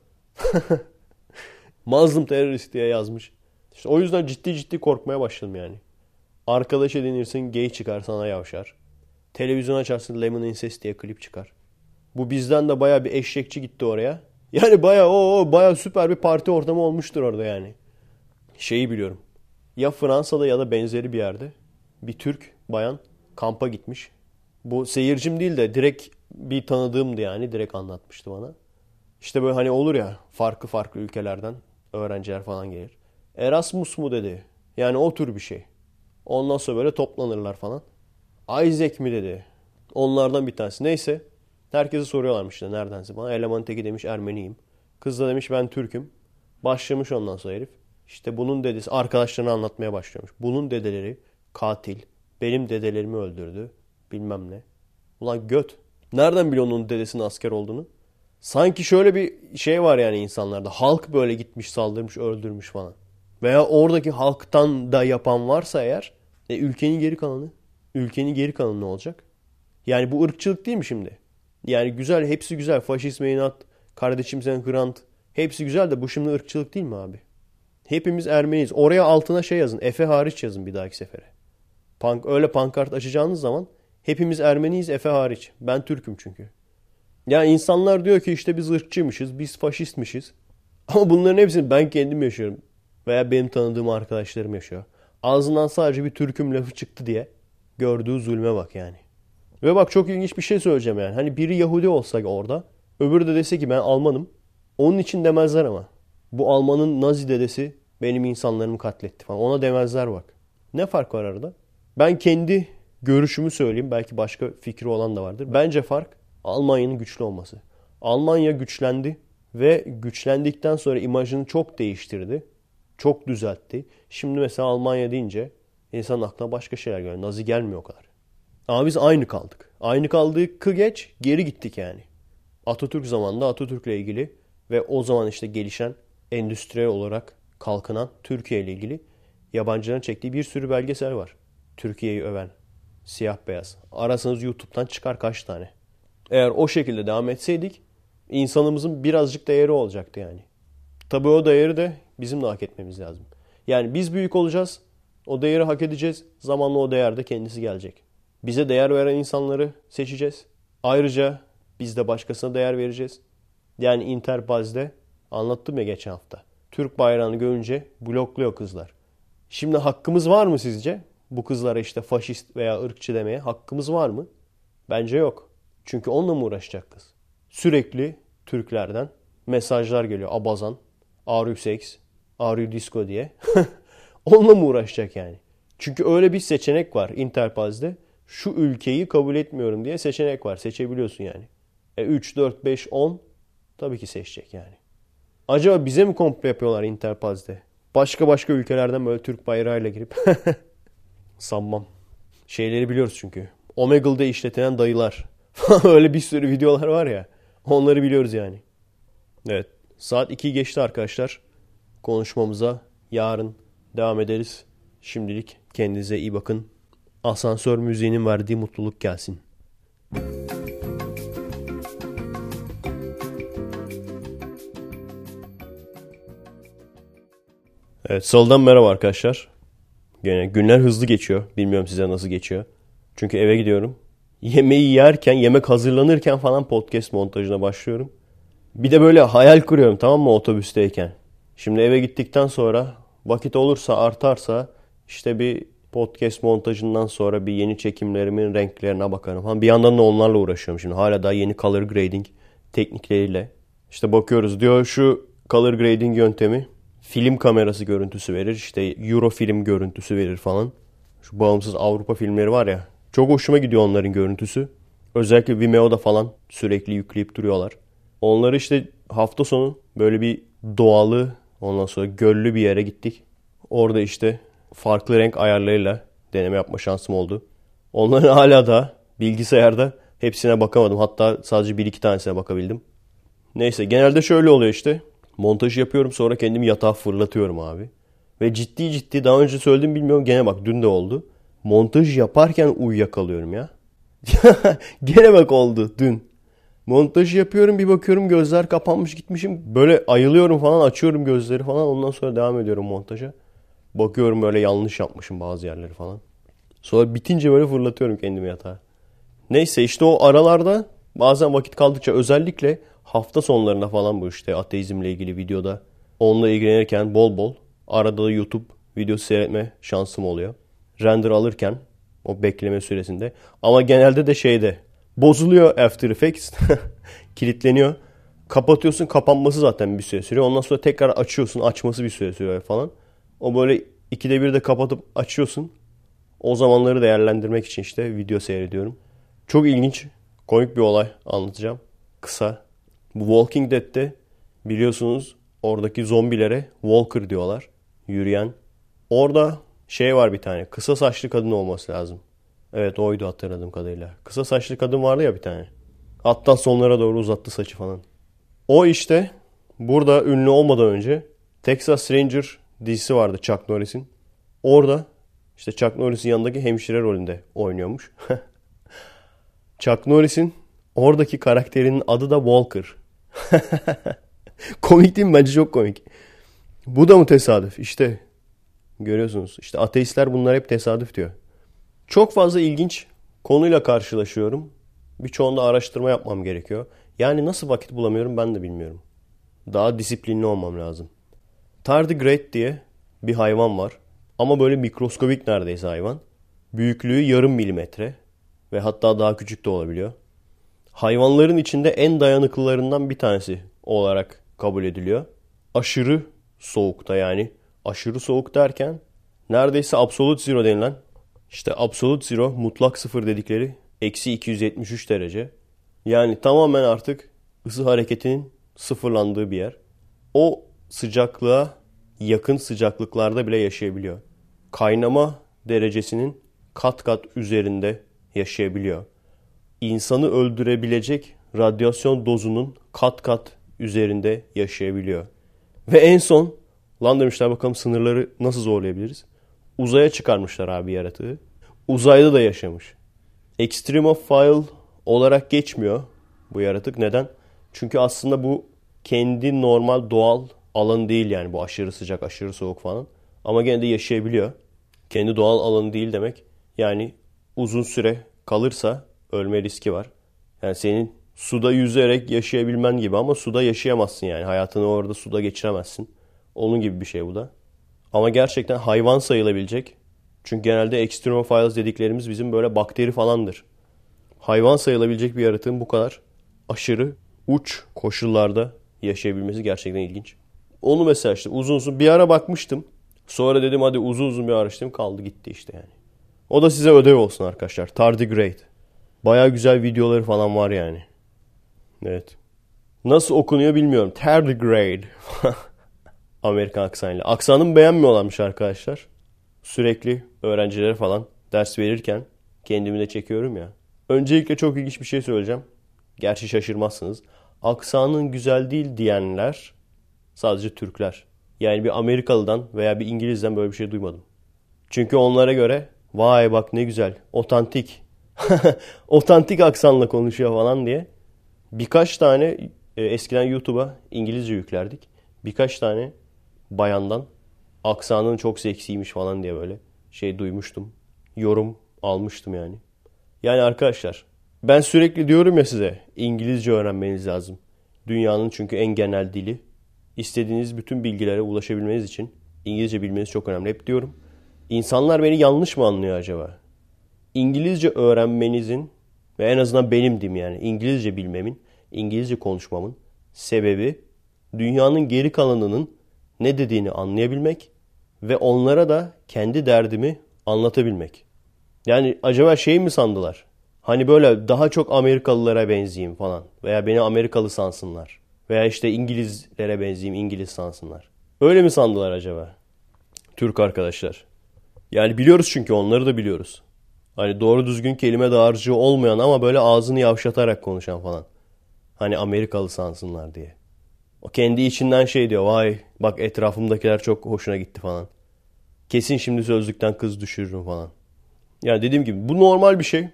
Mazlum terörist diye yazmış. İşte o yüzden ciddi ciddi korkmaya başladım yani. Arkadaş edinirsin gay çıkar sana yavşar. Televizyon açarsın Lemon Incest diye klip çıkar. Bu bizden de baya bir eşekçi gitti oraya. Yani baya o, baya süper bir parti ortamı olmuştur orada yani. Şeyi biliyorum. Ya Fransa'da ya da benzeri bir yerde bir Türk bayan kampa gitmiş. Bu seyircim değil de direkt bir tanıdığımdı yani. Direkt anlatmıştı bana. İşte böyle hani olur ya farklı farklı ülkelerden öğrenciler falan gelir. Erasmus mu dedi. Yani o tür bir şey. Ondan sonra böyle toplanırlar falan. Isaac mi dedi. Onlardan bir tanesi. Neyse. Herkese soruyorlarmış işte neredense bana. Eleman teki demiş Ermeniyim. Kız da demiş ben Türk'üm. Başlamış ondan sonra herif. İşte bunun dedesi arkadaşlarına anlatmaya başlıyormuş. Bunun dedeleri katil. Benim dedelerimi öldürdü. Bilmem ne. Ulan göt. Nereden biliyorsun onun dedesinin asker olduğunu? Sanki şöyle bir şey var yani insanlarda. Halk böyle gitmiş saldırmış öldürmüş falan. Veya oradaki halktan da yapan varsa eğer e, ülkenin geri kalanı. Ülkenin geri kalanı ne olacak? Yani bu ırkçılık değil mi şimdi? Yani güzel hepsi güzel. Faşist inat, kardeşim sen Hrant. Hepsi güzel de bu şimdi ırkçılık değil mi abi? Hepimiz Ermeniyiz. Oraya altına şey yazın. Efe hariç yazın bir dahaki sefere. Pank, öyle pankart açacağınız zaman hepimiz Ermeniyiz Efe hariç. Ben Türk'üm çünkü. Ya insanlar diyor ki işte biz ırkçıymışız, biz faşistmişiz. Ama bunların hepsini ben kendim yaşıyorum. Veya benim tanıdığım arkadaşlarım yaşıyor. Ağzından sadece bir Türk'üm lafı çıktı diye gördüğü zulme bak yani. Ve bak çok ilginç bir şey söyleyeceğim yani. Hani biri Yahudi olsa orada, öbürü de dese ki ben Almanım. Onun için demezler ama. Bu Almanın Nazi dedesi benim insanlarımı katletti falan. Ona demezler bak. Ne fark var arada? Ben kendi görüşümü söyleyeyim. Belki başka fikri olan da vardır. Bence fark Almanya'nın güçlü olması. Almanya güçlendi ve güçlendikten sonra imajını çok değiştirdi. Çok düzeltti. Şimdi mesela Almanya deyince insan aklına başka şeyler geliyor. Nazi gelmiyor o kadar. Ama biz aynı kaldık. Aynı kaldık geç geri gittik yani. Atatürk zamanında Atatürk'le ilgili ve o zaman işte gelişen endüstriyel olarak kalkınan Türkiye ile ilgili yabancıların çektiği bir sürü belgesel var. Türkiye'yi öven. Siyah beyaz. Arasanız YouTube'dan çıkar kaç tane. Eğer o şekilde devam etseydik insanımızın birazcık değeri olacaktı yani. Tabii o değeri de bizim de hak etmemiz lazım. Yani biz büyük olacağız. O değeri hak edeceğiz. Zamanla o değer de kendisi gelecek. Bize değer veren insanları seçeceğiz. Ayrıca biz de başkasına değer vereceğiz. Yani Interbaz'de anlattım ya geçen hafta. Türk bayrağını görünce blokluyor kızlar. Şimdi hakkımız var mı sizce? Bu kızlara işte faşist veya ırkçı demeye hakkımız var mı? Bence yok. Çünkü onunla mı uğraşacak kız? Sürekli Türklerden mesajlar geliyor. Abazan, Are you Are disco diye. onunla mı uğraşacak yani? Çünkü öyle bir seçenek var Interpaz'de. Şu ülkeyi kabul etmiyorum diye seçenek var. Seçebiliyorsun yani. E 3, 4, 5, 10 Tabii ki seçecek yani. Acaba bize mi komplo yapıyorlar Interpaz'de? Başka başka ülkelerden böyle Türk bayrağıyla girip sanmam. Şeyleri biliyoruz çünkü. Omegle'da işletilen dayılar. Öyle bir sürü videolar var ya. Onları biliyoruz yani. Evet. Saat 2 geçti arkadaşlar. Konuşmamıza yarın devam ederiz. Şimdilik kendinize iyi bakın. Asansör müziğinin verdiği mutluluk gelsin. Evet, salıdan merhaba arkadaşlar. Gene günler hızlı geçiyor. Bilmiyorum size nasıl geçiyor. Çünkü eve gidiyorum. Yemeği yerken, yemek hazırlanırken falan podcast montajına başlıyorum. Bir de böyle hayal kuruyorum tamam mı otobüsteyken. Şimdi eve gittikten sonra vakit olursa artarsa işte bir podcast montajından sonra bir yeni çekimlerimin renklerine bakarım falan. Bir yandan da onlarla uğraşıyorum şimdi. Hala daha yeni color grading teknikleriyle. İşte bakıyoruz diyor şu color grading yöntemi film kamerası görüntüsü verir. İşte Euro film görüntüsü verir falan. Şu bağımsız Avrupa filmleri var ya. Çok hoşuma gidiyor onların görüntüsü. Özellikle Vimeo'da falan sürekli yükleyip duruyorlar. Onları işte hafta sonu böyle bir doğalı ondan sonra göllü bir yere gittik. Orada işte farklı renk ayarlarıyla deneme yapma şansım oldu. Onların hala da bilgisayarda hepsine bakamadım. Hatta sadece bir iki tanesine bakabildim. Neyse genelde şöyle oluyor işte. Montaj yapıyorum sonra kendimi yatağa fırlatıyorum abi. Ve ciddi ciddi daha önce söyledim bilmiyorum gene bak dün de oldu. Montaj yaparken uyuyakalıyorum ya. gene bak oldu dün. Montajı yapıyorum bir bakıyorum gözler kapanmış gitmişim. Böyle ayılıyorum falan açıyorum gözleri falan ondan sonra devam ediyorum montaja. Bakıyorum böyle yanlış yapmışım bazı yerleri falan. Sonra bitince böyle fırlatıyorum kendimi yatağa. Neyse işte o aralarda bazen vakit kaldıkça özellikle hafta sonlarında falan bu işte ateizmle ilgili videoda onunla ilgilenirken bol bol arada da YouTube videosu seyretme şansım oluyor. Render alırken o bekleme süresinde ama genelde de şeyde bozuluyor After Effects kilitleniyor. Kapatıyorsun kapanması zaten bir süre sürüyor. Ondan sonra tekrar açıyorsun açması bir süre sürüyor falan. O böyle ikide bir de kapatıp açıyorsun. O zamanları değerlendirmek için işte video seyrediyorum. Çok ilginç, komik bir olay anlatacağım. Kısa. Bu Walking Dead'te biliyorsunuz oradaki zombilere Walker diyorlar. Yürüyen. Orada şey var bir tane. Kısa saçlı kadın olması lazım. Evet oydu hatırladığım kadarıyla. Kısa saçlı kadın vardı ya bir tane. Hatta sonlara doğru uzattı saçı falan. O işte burada ünlü olmadan önce Texas Ranger dizisi vardı Chuck Norris'in. Orada işte Chuck Norris'in yanındaki hemşire rolünde oynuyormuş. Chuck Norris'in oradaki karakterinin adı da Walker. komik değil mi? Bence çok komik. Bu da mı tesadüf? İşte görüyorsunuz. İşte ateistler bunlar hep tesadüf diyor. Çok fazla ilginç konuyla karşılaşıyorum. Birçoğunda araştırma yapmam gerekiyor. Yani nasıl vakit bulamıyorum ben de bilmiyorum. Daha disiplinli olmam lazım. Tardigrade diye bir hayvan var. Ama böyle mikroskobik neredeyse hayvan. Büyüklüğü yarım milimetre ve hatta daha küçük de olabiliyor. Hayvanların içinde en dayanıklılarından bir tanesi olarak kabul ediliyor. Aşırı soğukta yani aşırı soğuk derken neredeyse absolute zero denilen işte absolute zero mutlak sıfır dedikleri eksi 273 derece. Yani tamamen artık ısı hareketinin sıfırlandığı bir yer. O sıcaklığa yakın sıcaklıklarda bile yaşayabiliyor. Kaynama derecesinin kat kat üzerinde yaşayabiliyor. İnsanı öldürebilecek radyasyon dozunun kat kat üzerinde yaşayabiliyor. Ve en son lan demişler bakalım sınırları nasıl zorlayabiliriz? Uzaya çıkarmışlar abi yaratığı. Uzayda da yaşamış. Extremophile olarak geçmiyor bu yaratık. Neden? Çünkü aslında bu kendi normal doğal alanı değil yani bu aşırı sıcak, aşırı soğuk falan. Ama gene de yaşayabiliyor. Kendi doğal alanı değil demek. Yani uzun süre kalırsa ölme riski var. Yani senin suda yüzerek yaşayabilmen gibi ama suda yaşayamazsın yani. Hayatını orada suda geçiremezsin. Onun gibi bir şey bu da. Ama gerçekten hayvan sayılabilecek. Çünkü genelde extremophiles dediklerimiz bizim böyle bakteri falandır. Hayvan sayılabilecek bir yaratığın bu kadar aşırı uç koşullarda yaşayabilmesi gerçekten ilginç. Onu mesela işte uzun uzun bir ara bakmıştım. Sonra dedim hadi uzun uzun bir araştırdım kaldı gitti işte yani. O da size ödev olsun arkadaşlar. Tardigrade. Baya güzel videoları falan var yani. Evet. Nasıl okunuyor bilmiyorum. Tardigrade. Amerikan aksanıyla. Aksanımı beğenmiyorlarmış arkadaşlar. Sürekli öğrencilere falan ders verirken kendimi de çekiyorum ya. Öncelikle çok ilginç bir şey söyleyeceğim. Gerçi şaşırmazsınız. Aksanın güzel değil diyenler sadece Türkler. Yani bir Amerikalıdan veya bir İngilizden böyle bir şey duymadım. Çünkü onlara göre vay bak ne güzel, otantik, otantik aksanla konuşuyor falan diye birkaç tane e, eskiden YouTube'a İngilizce yüklerdik. Birkaç tane bayandan aksanın çok seksiymiş falan diye böyle şey duymuştum. Yorum almıştım yani. Yani arkadaşlar ben sürekli diyorum ya size İngilizce öğrenmeniz lazım. Dünyanın çünkü en genel dili. İstediğiniz bütün bilgilere ulaşabilmeniz için İngilizce bilmeniz çok önemli. Hep diyorum. İnsanlar beni yanlış mı anlıyor acaba? İngilizce öğrenmenizin ve en azından benim diyeyim yani İngilizce bilmemin, İngilizce konuşmamın sebebi dünyanın geri kalanının ne dediğini anlayabilmek ve onlara da kendi derdimi anlatabilmek. Yani acaba şey mi sandılar? Hani böyle daha çok Amerikalılara benzeyeyim falan veya beni Amerikalı sansınlar veya işte İngilizlere benzeyeyim İngiliz sansınlar. Öyle mi sandılar acaba? Türk arkadaşlar. Yani biliyoruz çünkü onları da biliyoruz. Hani doğru düzgün kelime dağarcığı olmayan ama böyle ağzını yavşatarak konuşan falan. Hani Amerikalı sansınlar diye. O kendi içinden şey diyor. Vay bak etrafımdakiler çok hoşuna gitti falan. Kesin şimdi sözlükten kız düşürürüm falan. Yani dediğim gibi bu normal bir şey.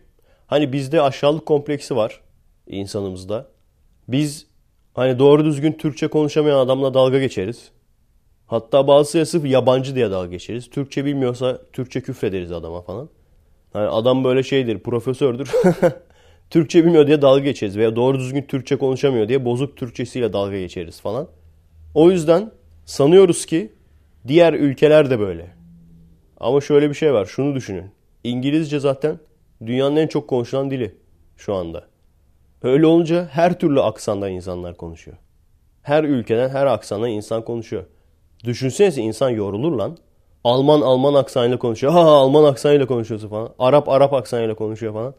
Hani bizde aşağılık kompleksi var insanımızda. Biz hani doğru düzgün Türkçe konuşamayan adamla dalga geçeriz. Hatta bazısı sırf yabancı diye dalga geçeriz. Türkçe bilmiyorsa Türkçe küfrederiz adama falan. Hani adam böyle şeydir, profesördür. Türkçe bilmiyor diye dalga geçeriz veya doğru düzgün Türkçe konuşamıyor diye bozuk Türkçesiyle dalga geçeriz falan. O yüzden sanıyoruz ki diğer ülkeler de böyle. Ama şöyle bir şey var. Şunu düşünün. İngilizce zaten dünyanın en çok konuşulan dili şu anda. Öyle olunca her türlü aksandan insanlar konuşuyor. Her ülkeden her aksandan insan konuşuyor. Düşünsenize insan yorulur lan. Alman Alman aksanıyla konuşuyor. Ha Alman aksanıyla konuşuyorsun falan. Arap Arap aksanıyla konuşuyor falan.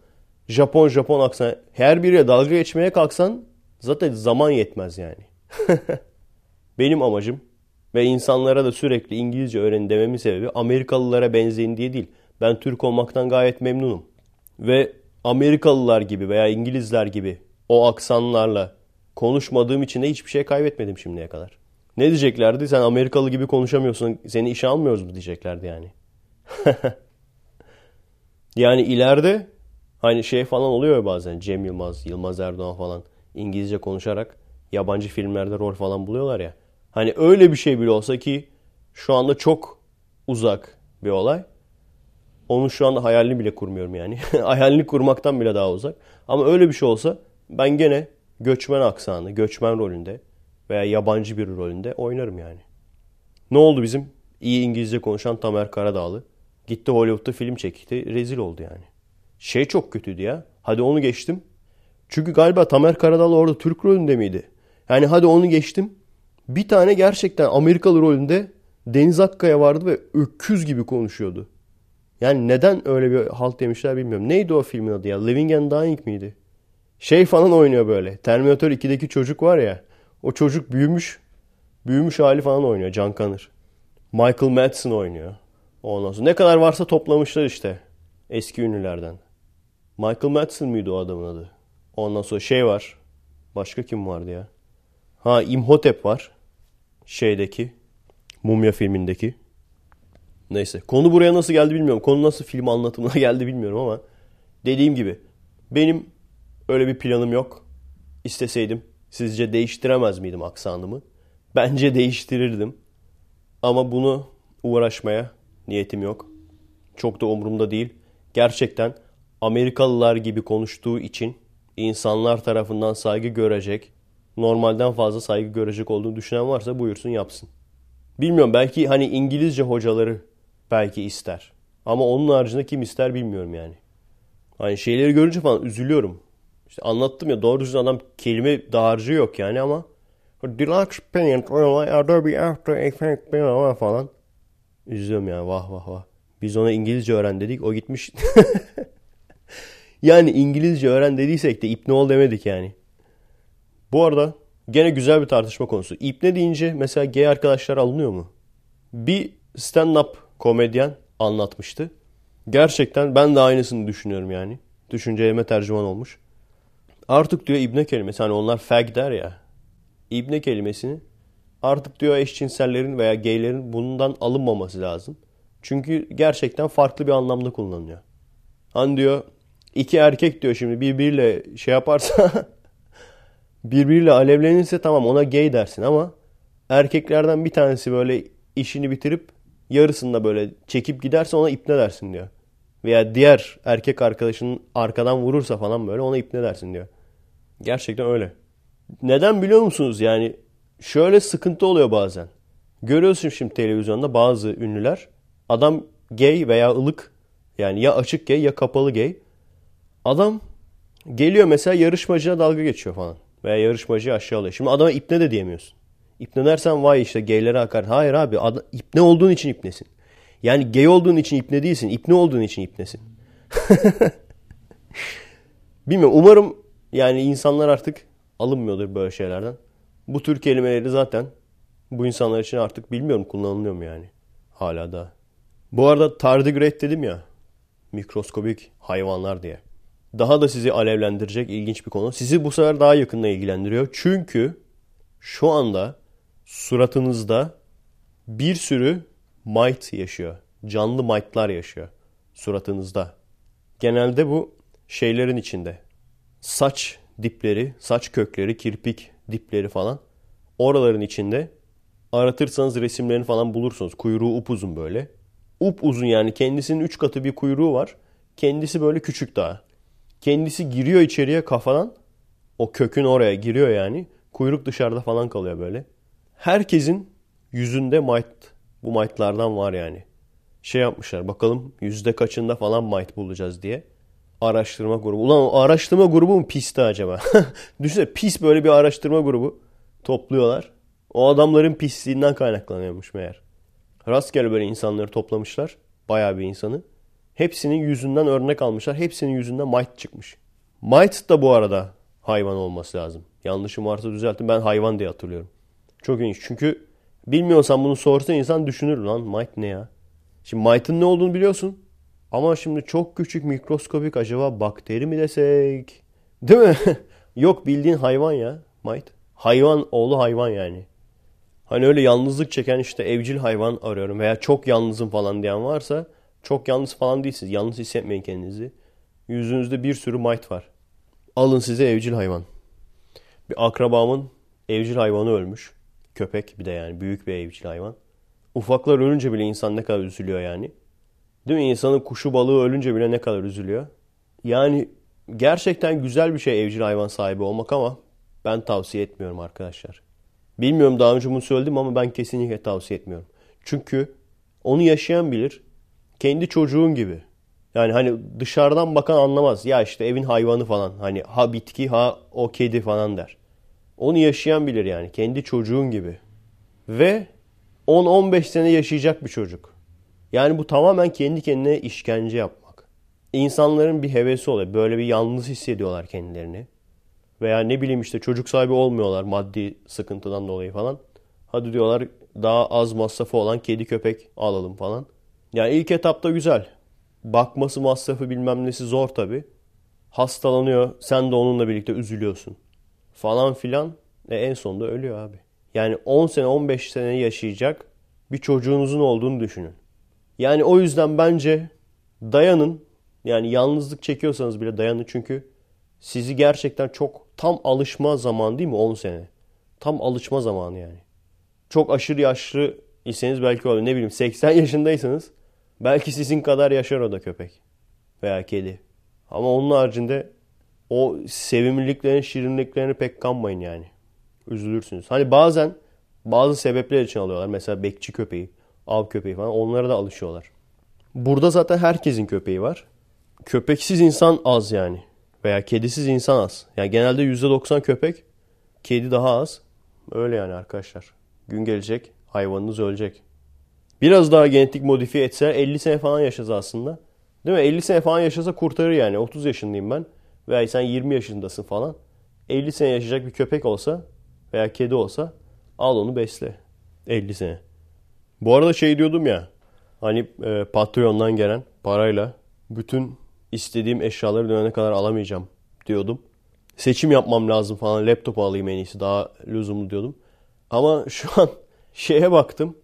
Japon Japon aksan. Her biriyle dalga geçmeye kalksan zaten zaman yetmez yani. Benim amacım ve insanlara da sürekli İngilizce öğrenin dememin sebebi Amerikalılara benzeyin diye değil. Ben Türk olmaktan gayet memnunum. Ve Amerikalılar gibi veya İngilizler gibi o aksanlarla konuşmadığım için de hiçbir şey kaybetmedim şimdiye kadar. Ne diyeceklerdi? Sen Amerikalı gibi konuşamıyorsun. Seni işe almıyoruz mu diyeceklerdi yani. yani ileride hani şey falan oluyor bazen. Cem Yılmaz, Yılmaz Erdoğan falan İngilizce konuşarak yabancı filmlerde rol falan buluyorlar ya. Hani öyle bir şey bile olsa ki şu anda çok uzak bir olay. Onun şu anda hayalini bile kurmuyorum yani. hayalini kurmaktan bile daha uzak. Ama öyle bir şey olsa ben gene göçmen aksanı, göçmen rolünde veya yabancı bir rolünde oynarım yani. Ne oldu bizim iyi İngilizce konuşan Tamer Karadağlı? Gitti Hollywood'da film çekti. Rezil oldu yani. Şey çok kötüydü ya. Hadi onu geçtim. Çünkü galiba Tamer Karadağlı orada Türk rolünde miydi? Yani hadi onu geçtim. Bir tane gerçekten Amerikalı rolünde Deniz Akkaya vardı ve öküz gibi konuşuyordu. Yani neden öyle bir halt demişler bilmiyorum. Neydi o filmin adı ya? Living and Dying miydi? Şey falan oynuyor böyle. Terminator 2'deki çocuk var ya. O çocuk büyümüş. Büyümüş hali falan oynuyor. Can Kanır. Michael Madsen oynuyor. Ondan sonra ne kadar varsa toplamışlar işte. Eski ünlülerden. Michael Madsen miydi o adamın adı? Ondan sonra şey var. Başka kim vardı ya? Ha Imhotep var. Şeydeki. Mumya filmindeki. Neyse. Konu buraya nasıl geldi bilmiyorum. Konu nasıl film anlatımına geldi bilmiyorum ama dediğim gibi benim öyle bir planım yok. İsteseydim sizce değiştiremez miydim aksanımı? Bence değiştirirdim. Ama bunu uğraşmaya niyetim yok. Çok da umurumda değil. Gerçekten Amerikalılar gibi konuştuğu için insanlar tarafından saygı görecek, normalden fazla saygı görecek olduğunu düşünen varsa buyursun yapsın. Bilmiyorum belki hani İngilizce hocaları belki ister. Ama onun haricinde kim ister bilmiyorum yani. Hani şeyleri görünce falan üzülüyorum. İşte anlattım ya doğru düzgün adam kelime dağarcığı yok yani ama Deluxe Paint, Adobe After Effects falan. Üzülüyorum yani vah vah vah. Biz ona İngilizce öğren dedik o gitmiş. yani İngilizce öğren dediysek de ipne ol demedik yani. Bu arada Gene güzel bir tartışma konusu. İpne deyince mesela gay arkadaşlar alınıyor mu? Bir stand-up komedyen anlatmıştı. Gerçekten ben de aynısını düşünüyorum yani. Düşüncelerime tercüman olmuş. Artık diyor ibne kelimesi hani onlar fag der ya. İbne kelimesini artık diyor eşcinsellerin veya gaylerin bundan alınmaması lazım. Çünkü gerçekten farklı bir anlamda kullanılıyor. Hani diyor iki erkek diyor şimdi birbiriyle şey yaparsa birbiriyle alevlenirse tamam ona gay dersin ama erkeklerden bir tanesi böyle işini bitirip yarısında böyle çekip giderse ona ipne dersin diyor. Veya diğer erkek arkadaşının arkadan vurursa falan böyle ona ipne dersin diyor. Gerçekten öyle. Neden biliyor musunuz? Yani şöyle sıkıntı oluyor bazen. Görüyorsun şimdi televizyonda bazı ünlüler. Adam gay veya ılık yani ya açık gay ya kapalı gay. Adam geliyor mesela yarışmacıya dalga geçiyor falan. Veya yarışmacıyı aşağılıyor. Şimdi adama ipne de diyemiyorsun. İpne dersen vay işte gaylere akar. Hayır abi ad- ipne olduğun için ipnesin. Yani gay olduğun için ipne değilsin. İpne olduğun için ipnesin. Bilmiyorum. Umarım yani insanlar artık alınmıyordur böyle şeylerden. Bu tür kelimeleri zaten bu insanlar için artık bilmiyorum kullanılıyor mu yani. Hala da. Bu arada tardigrade dedim ya. Mikroskobik hayvanlar diye. Daha da sizi alevlendirecek ilginç bir konu. Sizi bu sefer daha yakında ilgilendiriyor. Çünkü şu anda suratınızda bir sürü mite yaşıyor. Canlı mite'lar yaşıyor suratınızda. Genelde bu şeylerin içinde. Saç dipleri, saç kökleri, kirpik dipleri falan. Oraların içinde aratırsanız resimlerini falan bulursunuz. Kuyruğu upuzun böyle. Upuzun yani kendisinin 3 katı bir kuyruğu var. Kendisi böyle küçük daha. Kendisi giriyor içeriye kafadan. O kökün oraya giriyor yani. Kuyruk dışarıda falan kalıyor böyle. Herkesin yüzünde mite, bu mite'lardan var yani. Şey yapmışlar bakalım yüzde kaçında falan mite bulacağız diye. Araştırma grubu. Ulan o araştırma grubu mu pisti acaba? Düşünsene pis böyle bir araştırma grubu topluyorlar. O adamların pisliğinden kaynaklanıyormuş meğer. Rastgele böyle insanları toplamışlar. Bayağı bir insanı. Hepsinin yüzünden örnek almışlar. Hepsinin yüzünden mite çıkmış. Mite da bu arada hayvan olması lazım. Yanlışım varsa düzeltin. Ben hayvan diye hatırlıyorum. Çok ilginç. Çünkü bilmiyorsan bunu sorsa insan düşünür lan. Mite ne ya? Şimdi mite'ın ne olduğunu biliyorsun. Ama şimdi çok küçük mikroskopik acaba bakteri mi desek? Değil mi? Yok bildiğin hayvan ya. Mite. Hayvan oğlu hayvan yani. Hani öyle yalnızlık çeken işte evcil hayvan arıyorum veya çok yalnızım falan diyen varsa çok yalnız falan değilsiniz. Yalnız hissetmeyin kendinizi. Yüzünüzde bir sürü mite var. Alın size evcil hayvan. Bir akrabamın evcil hayvanı ölmüş. Köpek bir de yani büyük bir evcil hayvan. Ufaklar ölünce bile insan ne kadar üzülüyor yani. Değil mi? İnsanın kuşu balığı ölünce bile ne kadar üzülüyor. Yani gerçekten güzel bir şey evcil hayvan sahibi olmak ama ben tavsiye etmiyorum arkadaşlar. Bilmiyorum daha önce bunu söyledim ama ben kesinlikle tavsiye etmiyorum. Çünkü onu yaşayan bilir. Kendi çocuğun gibi. Yani hani dışarıdan bakan anlamaz. Ya işte evin hayvanı falan. Hani ha bitki ha o kedi falan der. Onu yaşayan bilir yani. Kendi çocuğun gibi. Ve 10-15 sene yaşayacak bir çocuk. Yani bu tamamen kendi kendine işkence yapmak. İnsanların bir hevesi oluyor. Böyle bir yalnız hissediyorlar kendilerini. Veya ne bileyim işte çocuk sahibi olmuyorlar maddi sıkıntıdan dolayı falan. Hadi diyorlar daha az masrafı olan kedi köpek alalım falan. Yani ilk etapta güzel. Bakması masrafı bilmem nesi zor tabi. Hastalanıyor sen de onunla birlikte üzülüyorsun. Falan filan. E en sonunda ölüyor abi. Yani 10 sene 15 sene yaşayacak bir çocuğunuzun olduğunu düşünün. Yani o yüzden bence dayanın. Yani yalnızlık çekiyorsanız bile dayanın çünkü sizi gerçekten çok tam alışma zamanı değil mi 10 sene? Tam alışma zamanı yani. Çok aşırı yaşlı iseniz belki olur. Ne bileyim 80 yaşındaysanız belki sizin kadar yaşar o da köpek veya kedi. Ama onun haricinde o sevimliliklerin, şirinliklerini pek kanmayın yani. Üzülürsünüz. Hani bazen bazı sebepler için alıyorlar. Mesela bekçi köpeği, av köpeği falan. Onlara da alışıyorlar. Burada zaten herkesin köpeği var. Köpeksiz insan az yani. Veya kedisiz insan az. Yani genelde %90 köpek, kedi daha az. Öyle yani arkadaşlar. Gün gelecek, hayvanınız ölecek. Biraz daha genetik modifiye etseler 50 sene falan yaşasa aslında. Değil mi? 50 sene falan yaşasa kurtarır yani. 30 yaşındayım ben. Veya sen 20 yaşındasın falan. 50 sene yaşayacak bir köpek olsa veya kedi olsa al onu besle. 50 sene. Bu arada şey diyordum ya hani e, Patreon'dan gelen parayla bütün istediğim eşyaları dönene kadar alamayacağım diyordum. Seçim yapmam lazım falan laptop alayım en iyisi daha lüzumlu diyordum. Ama şu an şeye baktım.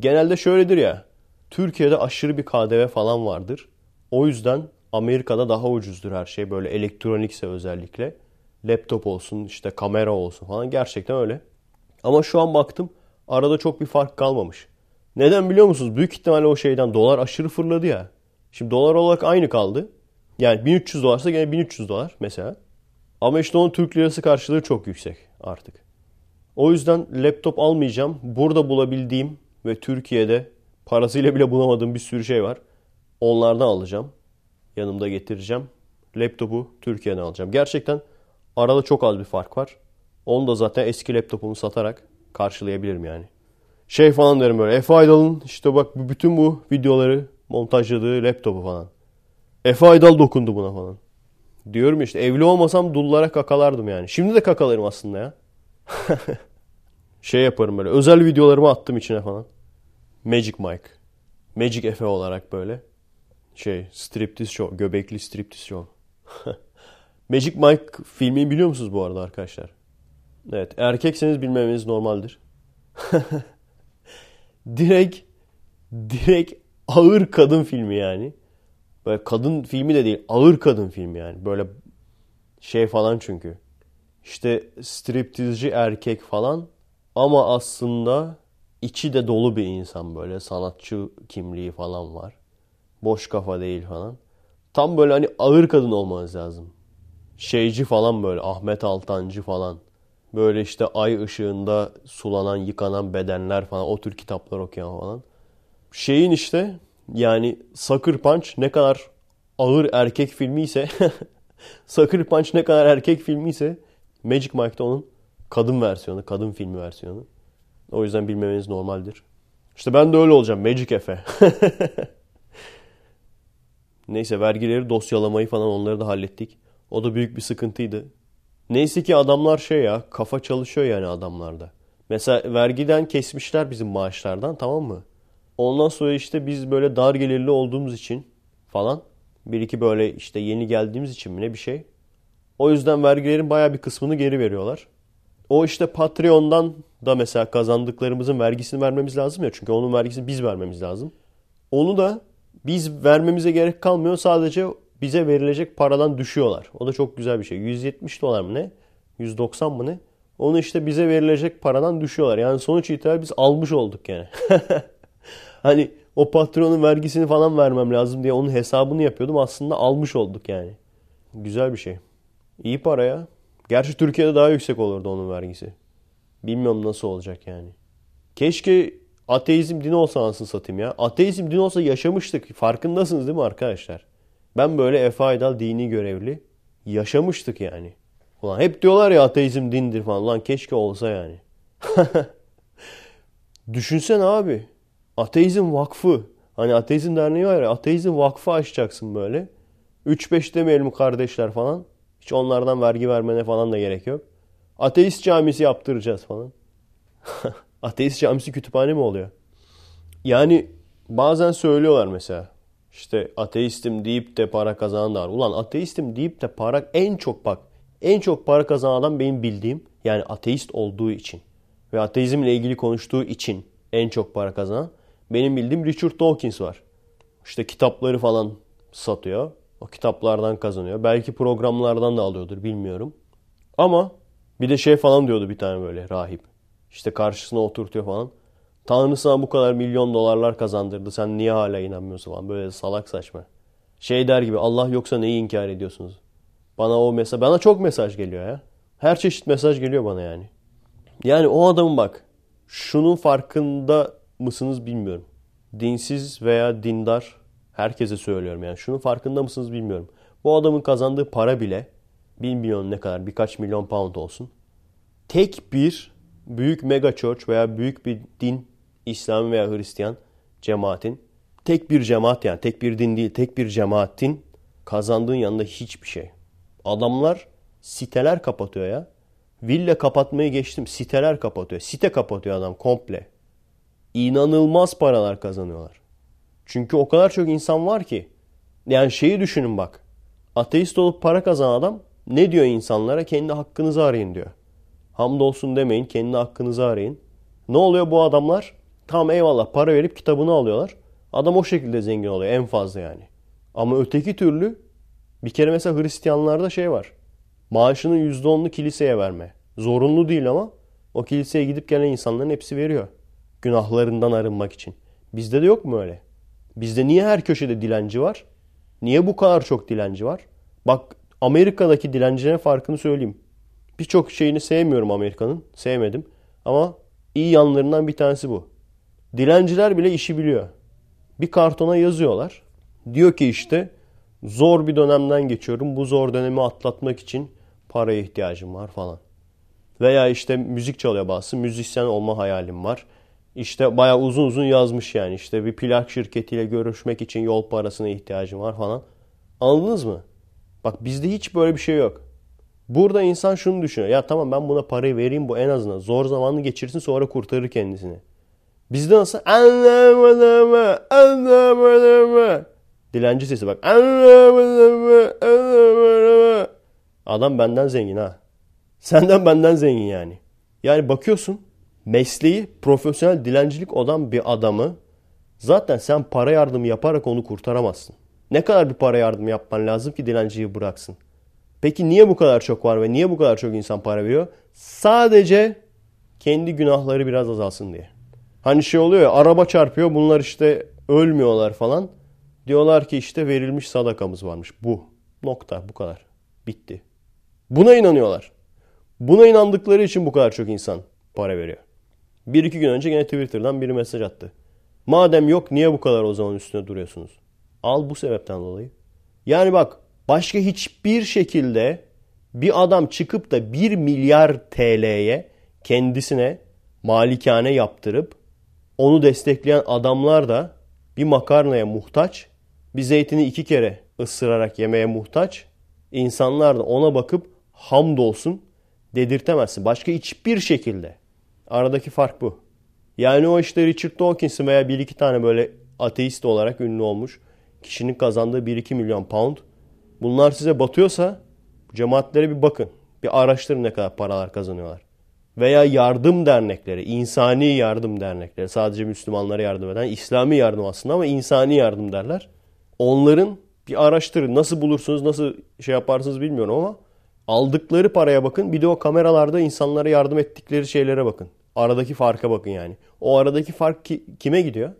Genelde şöyledir ya. Türkiye'de aşırı bir KDV falan vardır. O yüzden Amerika'da daha ucuzdur her şey. Böyle elektronikse özellikle. Laptop olsun işte kamera olsun falan. Gerçekten öyle. Ama şu an baktım arada çok bir fark kalmamış. Neden biliyor musunuz? Büyük ihtimalle o şeyden dolar aşırı fırladı ya. Şimdi dolar olarak aynı kaldı. Yani 1300 dolarsa gene 1300 dolar mesela. Ama işte onun Türk lirası karşılığı çok yüksek artık. O yüzden laptop almayacağım. Burada bulabildiğim ve Türkiye'de parasıyla bile bulamadığım bir sürü şey var. Onlardan alacağım. Yanımda getireceğim. Laptopu Türkiye'den alacağım. Gerçekten arada çok az bir fark var. Onu da zaten eski laptopumu satarak karşılayabilirim yani. Şey falan derim böyle. Efe Aydal'ın işte bak bütün bu videoları montajladığı laptopu falan. Efe Aydal dokundu buna falan. Diyorum işte evli olmasam dullara kakalardım yani. Şimdi de kakalarım aslında ya. şey yaparım böyle. Özel videolarımı attım içine falan. Magic Mike. Magic Efe olarak böyle. Şey striptiz show. Göbekli striptiz show. Magic Mike filmini biliyor musunuz bu arada arkadaşlar? Evet. Erkekseniz bilmemeniz normaldir. direkt direkt ağır kadın filmi yani. Böyle kadın filmi de değil. Ağır kadın filmi yani. Böyle şey falan çünkü. İşte striptizci erkek falan. Ama aslında içi de dolu bir insan böyle. Sanatçı kimliği falan var. Boş kafa değil falan. Tam böyle hani ağır kadın olmanız lazım. Şeyci falan böyle. Ahmet Altancı falan. Böyle işte ay ışığında sulanan, yıkanan bedenler falan. O tür kitaplar okuyan falan. Şeyin işte yani Sucker Punch ne kadar ağır erkek filmi ise Sucker Punch ne kadar erkek filmi ise Magic Mike'da onun kadın versiyonu, kadın filmi versiyonu. O yüzden bilmemeniz normaldir. İşte ben de öyle olacağım. Magic Efe. Neyse vergileri dosyalamayı falan onları da hallettik. O da büyük bir sıkıntıydı. Neyse ki adamlar şey ya kafa çalışıyor yani adamlarda. Mesela vergiden kesmişler bizim maaşlardan tamam mı? Ondan sonra işte biz böyle dar gelirli olduğumuz için falan bir iki böyle işte yeni geldiğimiz için mi ne bir şey. O yüzden vergilerin baya bir kısmını geri veriyorlar. O işte Patreon'dan da mesela kazandıklarımızın vergisini vermemiz lazım ya. Çünkü onun vergisini biz vermemiz lazım. Onu da biz vermemize gerek kalmıyor. Sadece bize verilecek paradan düşüyorlar. O da çok güzel bir şey. 170 dolar mı ne? 190 mı ne? Onu işte bize verilecek paradan düşüyorlar. Yani sonuç itibariyle biz almış olduk yani. hani o patronun vergisini falan vermem lazım diye onun hesabını yapıyordum. Aslında almış olduk yani. Güzel bir şey. İyi para ya. Gerçi Türkiye'de daha yüksek olurdu onun vergisi. Bilmiyorum nasıl olacak yani. Keşke ateizm dini olsa anasını satayım ya. Ateizm dini olsa yaşamıştık. Farkındasınız değil mi arkadaşlar? Ben böyle Efe Aydal dini görevli yaşamıştık yani. Ulan hep diyorlar ya ateizm dindir falan. Lan keşke olsa yani. Düşünsen abi. Ateizm vakfı. Hani ateizm derneği var ya. Ateizm vakfı açacaksın böyle. 3-5 demeyelim kardeşler falan. Hiç onlardan vergi vermene falan da gerek yok. Ateist camisi yaptıracağız falan. Ateist camisi kütüphane mi oluyor? Yani bazen söylüyorlar mesela. İşte ateistim deyip de para kazanan da var. Ulan ateistim deyip de para en çok bak. En çok para kazanan benim bildiğim yani ateist olduğu için ve ateizmle ilgili konuştuğu için en çok para kazanan benim bildiğim Richard Dawkins var. İşte kitapları falan satıyor. O kitaplardan kazanıyor. Belki programlardan da alıyordur bilmiyorum. Ama bir de şey falan diyordu bir tane böyle rahip. İşte karşısına oturtuyor falan. Tanrı sana bu kadar milyon dolarlar kazandırdı. Sen niye hala inanmıyorsun falan. Böyle salak saçma. Şey der gibi Allah yoksa neyi inkar ediyorsunuz? Bana o mesaj, bana çok mesaj geliyor ya. Her çeşit mesaj geliyor bana yani. Yani o adamın bak şunun farkında mısınız bilmiyorum. Dinsiz veya dindar herkese söylüyorum yani. Şunun farkında mısınız bilmiyorum. Bu adamın kazandığı para bile bilmiyorum ne kadar birkaç milyon pound olsun. Tek bir büyük mega church veya büyük bir din İslam veya Hristiyan cemaatin tek bir cemaat yani tek bir din değil tek bir cemaatin kazandığın yanında hiçbir şey. Adamlar siteler kapatıyor ya. Villa kapatmayı geçtim. Siteler kapatıyor. Site kapatıyor adam komple. İnanılmaz paralar kazanıyorlar. Çünkü o kadar çok insan var ki. Yani şeyi düşünün bak. Ateist olup para kazanan adam ne diyor insanlara? Kendi hakkınızı arayın diyor. Hamdolsun demeyin, kendi hakkınızı arayın. Ne oluyor bu adamlar? Tamam eyvallah para verip kitabını alıyorlar. Adam o şekilde zengin oluyor en fazla yani. Ama öteki türlü bir kere mesela Hristiyanlarda şey var. Maaşının %10'unu kiliseye verme. Zorunlu değil ama o kiliseye gidip gelen insanların hepsi veriyor. Günahlarından arınmak için. Bizde de yok mu öyle? Bizde niye her köşede dilenci var? Niye bu kadar çok dilenci var? Bak Amerika'daki dilencilerin farkını söyleyeyim. Birçok şeyini sevmiyorum Amerika'nın. Sevmedim. Ama iyi yanlarından bir tanesi bu. Dilenciler bile işi biliyor. Bir kartona yazıyorlar. Diyor ki işte zor bir dönemden geçiyorum. Bu zor dönemi atlatmak için paraya ihtiyacım var falan. Veya işte müzik çalıyor bazısı. Müzisyen olma hayalim var. İşte bayağı uzun uzun yazmış yani. İşte bir plak şirketiyle görüşmek için yol parasına ihtiyacım var falan. Anladınız mı? Bak bizde hiç böyle bir şey yok. Burada insan şunu düşünüyor. Ya tamam ben buna parayı vereyim bu en azından. Zor zamanını geçirsin sonra kurtarır kendisini. Bizde nasıl? Anlamadım mı? Anlamadım mı? Dilenci sesi bak. Anlamadım mı? Anlamadım mı? Adam benden zengin ha. Senden benden zengin yani. Yani bakıyorsun mesleği profesyonel dilencilik olan bir adamı zaten sen para yardımı yaparak onu kurtaramazsın. Ne kadar bir para yardımı yapman lazım ki dilenciyi bıraksın? Peki niye bu kadar çok var ve niye bu kadar çok insan para veriyor? Sadece kendi günahları biraz azalsın diye. Hani şey oluyor ya araba çarpıyor bunlar işte ölmüyorlar falan. Diyorlar ki işte verilmiş sadakamız varmış. Bu. Nokta. Bu kadar. Bitti. Buna inanıyorlar. Buna inandıkları için bu kadar çok insan para veriyor. Bir iki gün önce yine Twitter'dan biri mesaj attı. Madem yok niye bu kadar o zaman üstüne duruyorsunuz? Al bu sebepten dolayı. Yani bak başka hiçbir şekilde bir adam çıkıp da 1 milyar TL'ye kendisine malikane yaptırıp onu destekleyen adamlar da bir makarnaya muhtaç, bir zeytini iki kere ısırarak yemeye muhtaç. İnsanlar da ona bakıp hamdolsun dedirtemezsin. Başka hiçbir şekilde. Aradaki fark bu. Yani o işte Richard Dawkins'in veya bir iki tane böyle ateist olarak ünlü olmuş kişinin kazandığı 1-2 milyon pound. Bunlar size batıyorsa cemaatlere bir bakın. Bir araştırın ne kadar paralar kazanıyorlar. Veya yardım dernekleri, insani yardım dernekleri. Sadece Müslümanlara yardım eden, İslami yardım aslında ama insani yardım derler. Onların bir araştırın. Nasıl bulursunuz, nasıl şey yaparsınız bilmiyorum ama aldıkları paraya bakın. Bir de o kameralarda insanlara yardım ettikleri şeylere bakın. Aradaki farka bakın yani. O aradaki fark ki, kime gidiyor?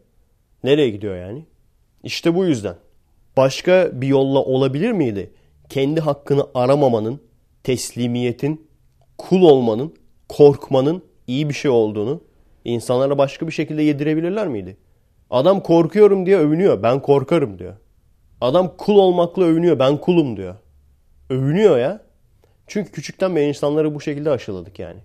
Nereye gidiyor yani? İşte bu yüzden. Başka bir yolla olabilir miydi? Kendi hakkını aramamanın, teslimiyetin, kul olmanın, korkmanın iyi bir şey olduğunu insanlara başka bir şekilde yedirebilirler miydi? Adam korkuyorum diye övünüyor. Ben korkarım diyor. Adam kul olmakla övünüyor. Ben kulum diyor. Övünüyor ya. Çünkü küçükten beri insanları bu şekilde aşıladık yani.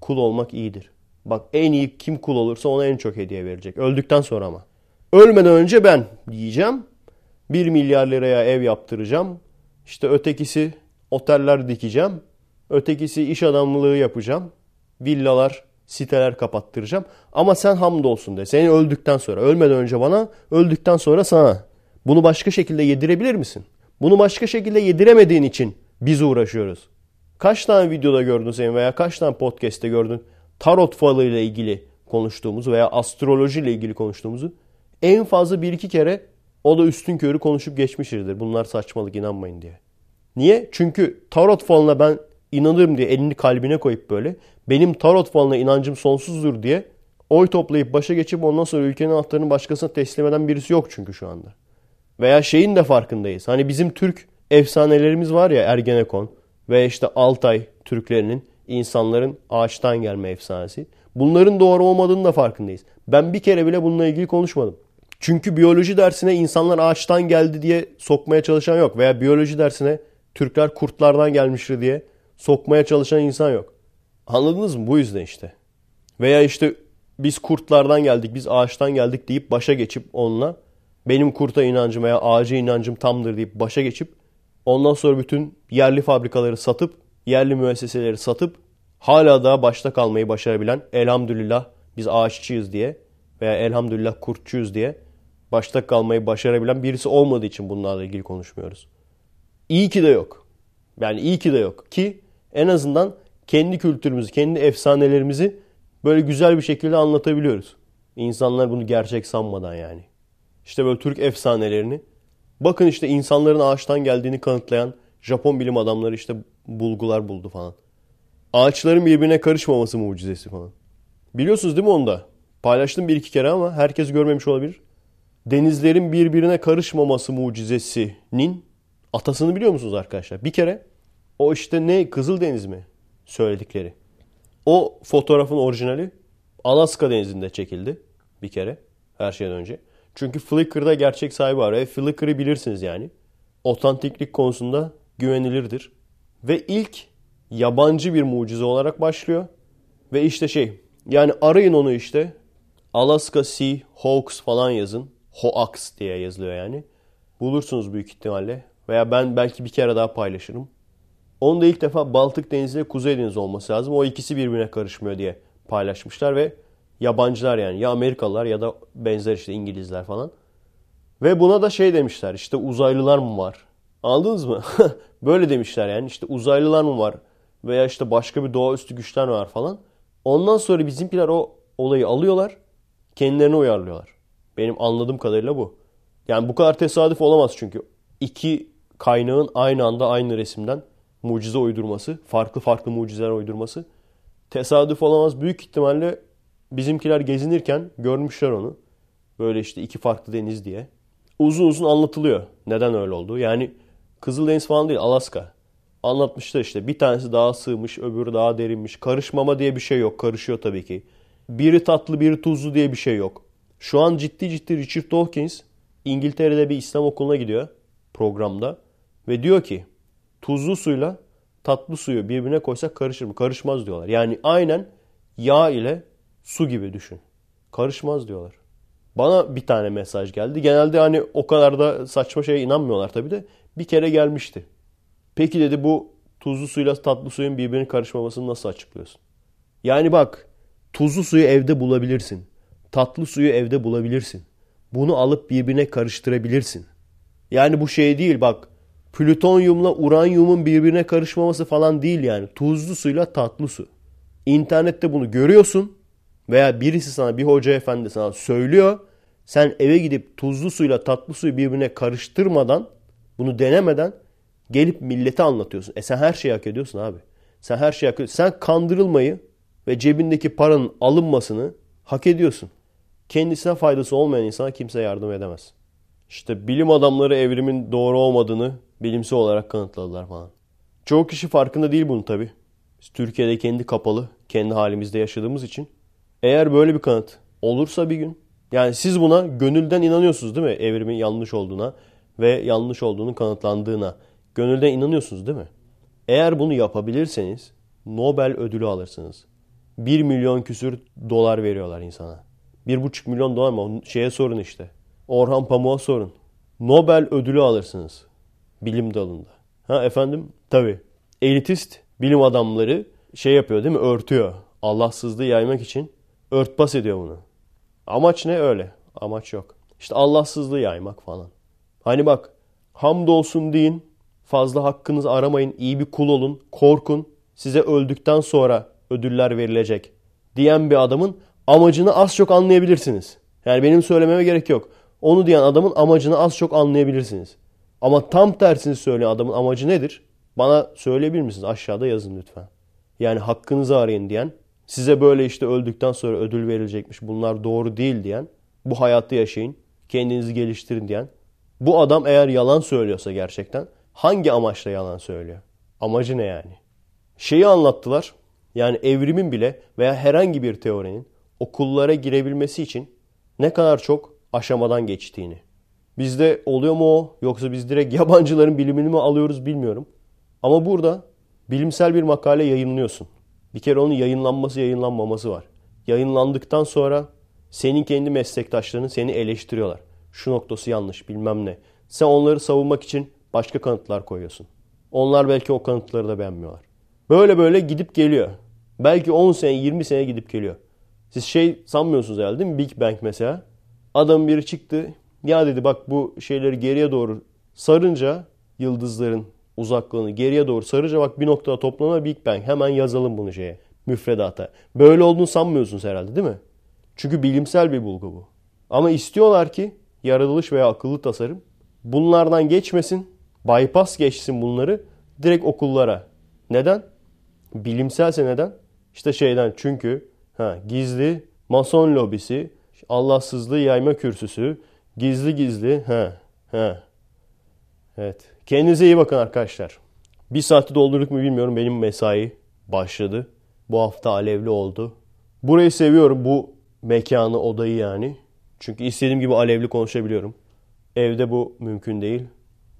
Kul olmak iyidir. Bak en iyi kim kul olursa ona en çok hediye verecek. Öldükten sonra ama. Ölmeden önce ben diyeceğim. 1 milyar liraya ev yaptıracağım. İşte ötekisi oteller dikeceğim. Ötekisi iş adamlığı yapacağım. Villalar, siteler kapattıracağım. Ama sen hamdolsun de. Seni öldükten sonra. Ölmeden önce bana, öldükten sonra sana. Bunu başka şekilde yedirebilir misin? Bunu başka şekilde yediremediğin için biz uğraşıyoruz. Kaç tane videoda gördün senin veya kaç tane podcast'te gördün tarot falı ile ilgili konuştuğumuzu veya astroloji ile ilgili konuştuğumuzu en fazla bir iki kere o da üstün körü konuşup geçmişizdir. Bunlar saçmalık inanmayın diye. Niye? Çünkü tarot falına ben inanırım diye elini kalbine koyup böyle benim tarot falına inancım sonsuzdur diye oy toplayıp başa geçip ondan sonra ülkenin anahtarını başkasına teslim eden birisi yok çünkü şu anda. Veya şeyin de farkındayız. Hani bizim Türk efsanelerimiz var ya Ergenekon ve işte Altay Türklerinin insanların ağaçtan gelme efsanesi. Bunların doğru olmadığını da farkındayız. Ben bir kere bile bununla ilgili konuşmadım. Çünkü biyoloji dersine insanlar ağaçtan geldi diye sokmaya çalışan yok. Veya biyoloji dersine Türkler kurtlardan gelmiştir diye sokmaya çalışan insan yok. Anladınız mı? Bu yüzden işte. Veya işte biz kurtlardan geldik, biz ağaçtan geldik deyip başa geçip onunla benim kurta inancım veya ağaca inancım tamdır deyip başa geçip ondan sonra bütün yerli fabrikaları satıp, yerli müesseseleri satıp hala daha başta kalmayı başarabilen elhamdülillah biz ağaççıyız diye veya elhamdülillah kurtçuyuz diye başta kalmayı başarabilen birisi olmadığı için bunlarla ilgili konuşmuyoruz. İyi ki de yok. Yani iyi ki de yok ki en azından kendi kültürümüzü, kendi efsanelerimizi böyle güzel bir şekilde anlatabiliyoruz. İnsanlar bunu gerçek sanmadan yani. İşte böyle Türk efsanelerini. Bakın işte insanların ağaçtan geldiğini kanıtlayan Japon bilim adamları işte bulgular buldu falan. Ağaçların birbirine karışmaması mucizesi falan. Biliyorsunuz değil mi onu da? Paylaştım bir iki kere ama herkes görmemiş olabilir. Denizlerin birbirine karışmaması mucizesinin atasını biliyor musunuz arkadaşlar? Bir kere o işte ne Kızıldeniz mi söyledikleri. O fotoğrafın orijinali Alaska denizinde çekildi bir kere her şeyden önce. Çünkü Flickr'da gerçek sahibi var ve Flickr'ı bilirsiniz yani. Otantiklik konusunda güvenilirdir. Ve ilk yabancı bir mucize olarak başlıyor. Ve işte şey yani arayın onu işte. Alaska Sea Hoax falan yazın. Hoax diye yazılıyor yani. Bulursunuz büyük ihtimalle. Veya ben belki bir kere daha paylaşırım. Onu da ilk defa Baltık Denizi ile Kuzey Denizi olması lazım. O ikisi birbirine karışmıyor diye paylaşmışlar ve yabancılar yani ya Amerikalılar ya da benzer işte İngilizler falan. Ve buna da şey demişler işte uzaylılar mı var? Anladınız mı? Böyle demişler yani işte uzaylılar mı var? Veya işte başka bir doğaüstü güçler var falan. Ondan sonra bizimkiler o olayı alıyorlar. Kendilerine uyarlıyorlar. Benim anladığım kadarıyla bu. Yani bu kadar tesadüf olamaz çünkü. iki kaynağın aynı anda aynı resimden mucize uydurması, farklı farklı mucizeler uydurması tesadüf olamaz. Büyük ihtimalle bizimkiler gezinirken görmüşler onu. Böyle işte iki farklı deniz diye. Uzun uzun anlatılıyor neden öyle oldu. Yani Kızıldeniz falan değil Alaska. Anlatmışlar işte bir tanesi daha sığmış öbürü daha derinmiş. Karışmama diye bir şey yok karışıyor tabii ki. Biri tatlı biri tuzlu diye bir şey yok. Şu an ciddi ciddi Richard Dawkins İngiltere'de bir İslam okuluna gidiyor programda. Ve diyor ki tuzlu suyla tatlı suyu birbirine koysak karışır mı? Karışmaz diyorlar. Yani aynen yağ ile su gibi düşün. Karışmaz diyorlar. Bana bir tane mesaj geldi. Genelde hani o kadar da saçma şeye inanmıyorlar tabii de. Bir kere gelmişti. Peki dedi bu tuzlu suyla tatlı suyun birbirine karışmamasını nasıl açıklıyorsun? Yani bak tuzlu suyu evde bulabilirsin. Tatlı suyu evde bulabilirsin. Bunu alıp birbirine karıştırabilirsin. Yani bu şey değil bak plütonyumla uranyumun birbirine karışmaması falan değil yani. Tuzlu suyla tatlı su. İnternette bunu görüyorsun veya birisi sana bir hoca efendi sana söylüyor. Sen eve gidip tuzlu suyla tatlı suyu birbirine karıştırmadan bunu denemeden gelip millete anlatıyorsun. E sen her şeyi hak ediyorsun abi. Sen her şeyi hak ediyorsun. Sen kandırılmayı ve cebindeki paranın alınmasını hak ediyorsun. Kendisine faydası olmayan insana kimse yardım edemez. İşte bilim adamları evrimin doğru olmadığını bilimsel olarak kanıtladılar falan. Çoğu kişi farkında değil bunun tabi. Biz Türkiye'de kendi kapalı, kendi halimizde yaşadığımız için. Eğer böyle bir kanıt olursa bir gün, yani siz buna gönülden inanıyorsunuz değil mi? Evrimin yanlış olduğuna ve yanlış olduğunu kanıtlandığına. Gönülden inanıyorsunuz değil mi? Eğer bunu yapabilirseniz Nobel ödülü alırsınız. 1 milyon küsür dolar veriyorlar insana. 1,5 milyon dolar mı? Şeye sorun işte. Orhan Pamuk'a sorun. Nobel ödülü alırsınız. Bilim dalında. Ha efendim? Tabii. Elitist bilim adamları şey yapıyor değil mi? Örtüyor. Allahsızlığı yaymak için örtbas ediyor bunu. Amaç ne? Öyle. Amaç yok. İşte Allahsızlığı yaymak falan. Hani bak hamdolsun deyin. Fazla hakkınızı aramayın. iyi bir kul olun. Korkun. Size öldükten sonra ödüller verilecek. Diyen bir adamın amacını az çok anlayabilirsiniz. Yani benim söylememe gerek yok. Onu diyen adamın amacını az çok anlayabilirsiniz. Ama tam tersini söyleyen adamın amacı nedir? Bana söyleyebilir misiniz? Aşağıda yazın lütfen. Yani hakkınızı arayın diyen, size böyle işte öldükten sonra ödül verilecekmiş bunlar doğru değil diyen, bu hayatı yaşayın, kendinizi geliştirin diyen. Bu adam eğer yalan söylüyorsa gerçekten hangi amaçla yalan söylüyor? Amacı ne yani? Şeyi anlattılar. Yani evrimin bile veya herhangi bir teorinin okullara girebilmesi için ne kadar çok aşamadan geçtiğini. Bizde oluyor mu o yoksa biz direkt yabancıların bilimini mi alıyoruz bilmiyorum. Ama burada bilimsel bir makale yayınlıyorsun. Bir kere onun yayınlanması yayınlanmaması var. Yayınlandıktan sonra senin kendi meslektaşların seni eleştiriyorlar. Şu noktası yanlış bilmem ne. Sen onları savunmak için başka kanıtlar koyuyorsun. Onlar belki o kanıtları da beğenmiyorlar. Böyle böyle gidip geliyor. Belki 10 sene 20 sene gidip geliyor. Siz şey sanmıyorsunuz herhalde değil mi? Big Bang mesela. Adam biri çıktı. Ya dedi bak bu şeyleri geriye doğru sarınca yıldızların uzaklığını geriye doğru sarınca bak bir noktada toplanır Big Bang. Hemen yazalım bunu şeye müfredata. Böyle olduğunu sanmıyorsunuz herhalde değil mi? Çünkü bilimsel bir bulgu bu. Ama istiyorlar ki yaratılış veya akıllı tasarım bunlardan geçmesin, bypass geçsin bunları direkt okullara. Neden? Bilimselse neden? İşte şeyden çünkü ha, gizli mason lobisi, Allahsızlığı yayma kürsüsü, gizli gizli ha, ha. Evet. Kendinize iyi bakın arkadaşlar. Bir saati doldurduk mu bilmiyorum. Benim mesai başladı. Bu hafta alevli oldu. Burayı seviyorum. Bu mekanı, odayı yani. Çünkü istediğim gibi alevli konuşabiliyorum. Evde bu mümkün değil.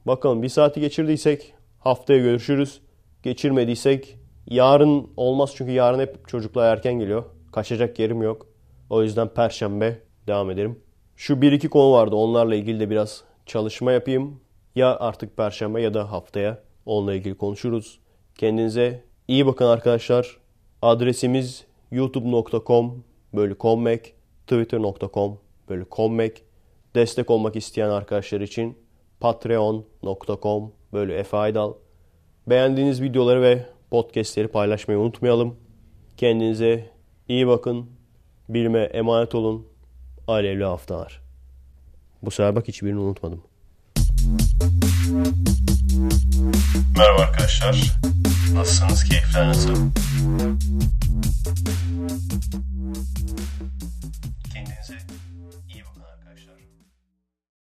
Bakalım bir saati geçirdiysek haftaya görüşürüz. Geçirmediysek yarın olmaz çünkü yarın hep çocuklar erken geliyor. Kaçacak yerim yok. O yüzden perşembe devam ederim. Şu bir iki konu vardı. Onlarla ilgili de biraz çalışma yapayım. Ya artık perşembe ya da haftaya onunla ilgili konuşuruz. Kendinize iyi bakın arkadaşlar. Adresimiz youtube.com bölü twitter.com böyle konmek, destek olmak isteyen arkadaşlar için patreon.com böyle Efe Aydal. Beğendiğiniz videoları ve podcastleri paylaşmayı unutmayalım. Kendinize iyi bakın. Bilme emanet olun. Alevli haftalar. Bu sefer bak hiçbirini unutmadım. Merhaba arkadaşlar. Nasılsınız? Keyifler nasıl? Kendinize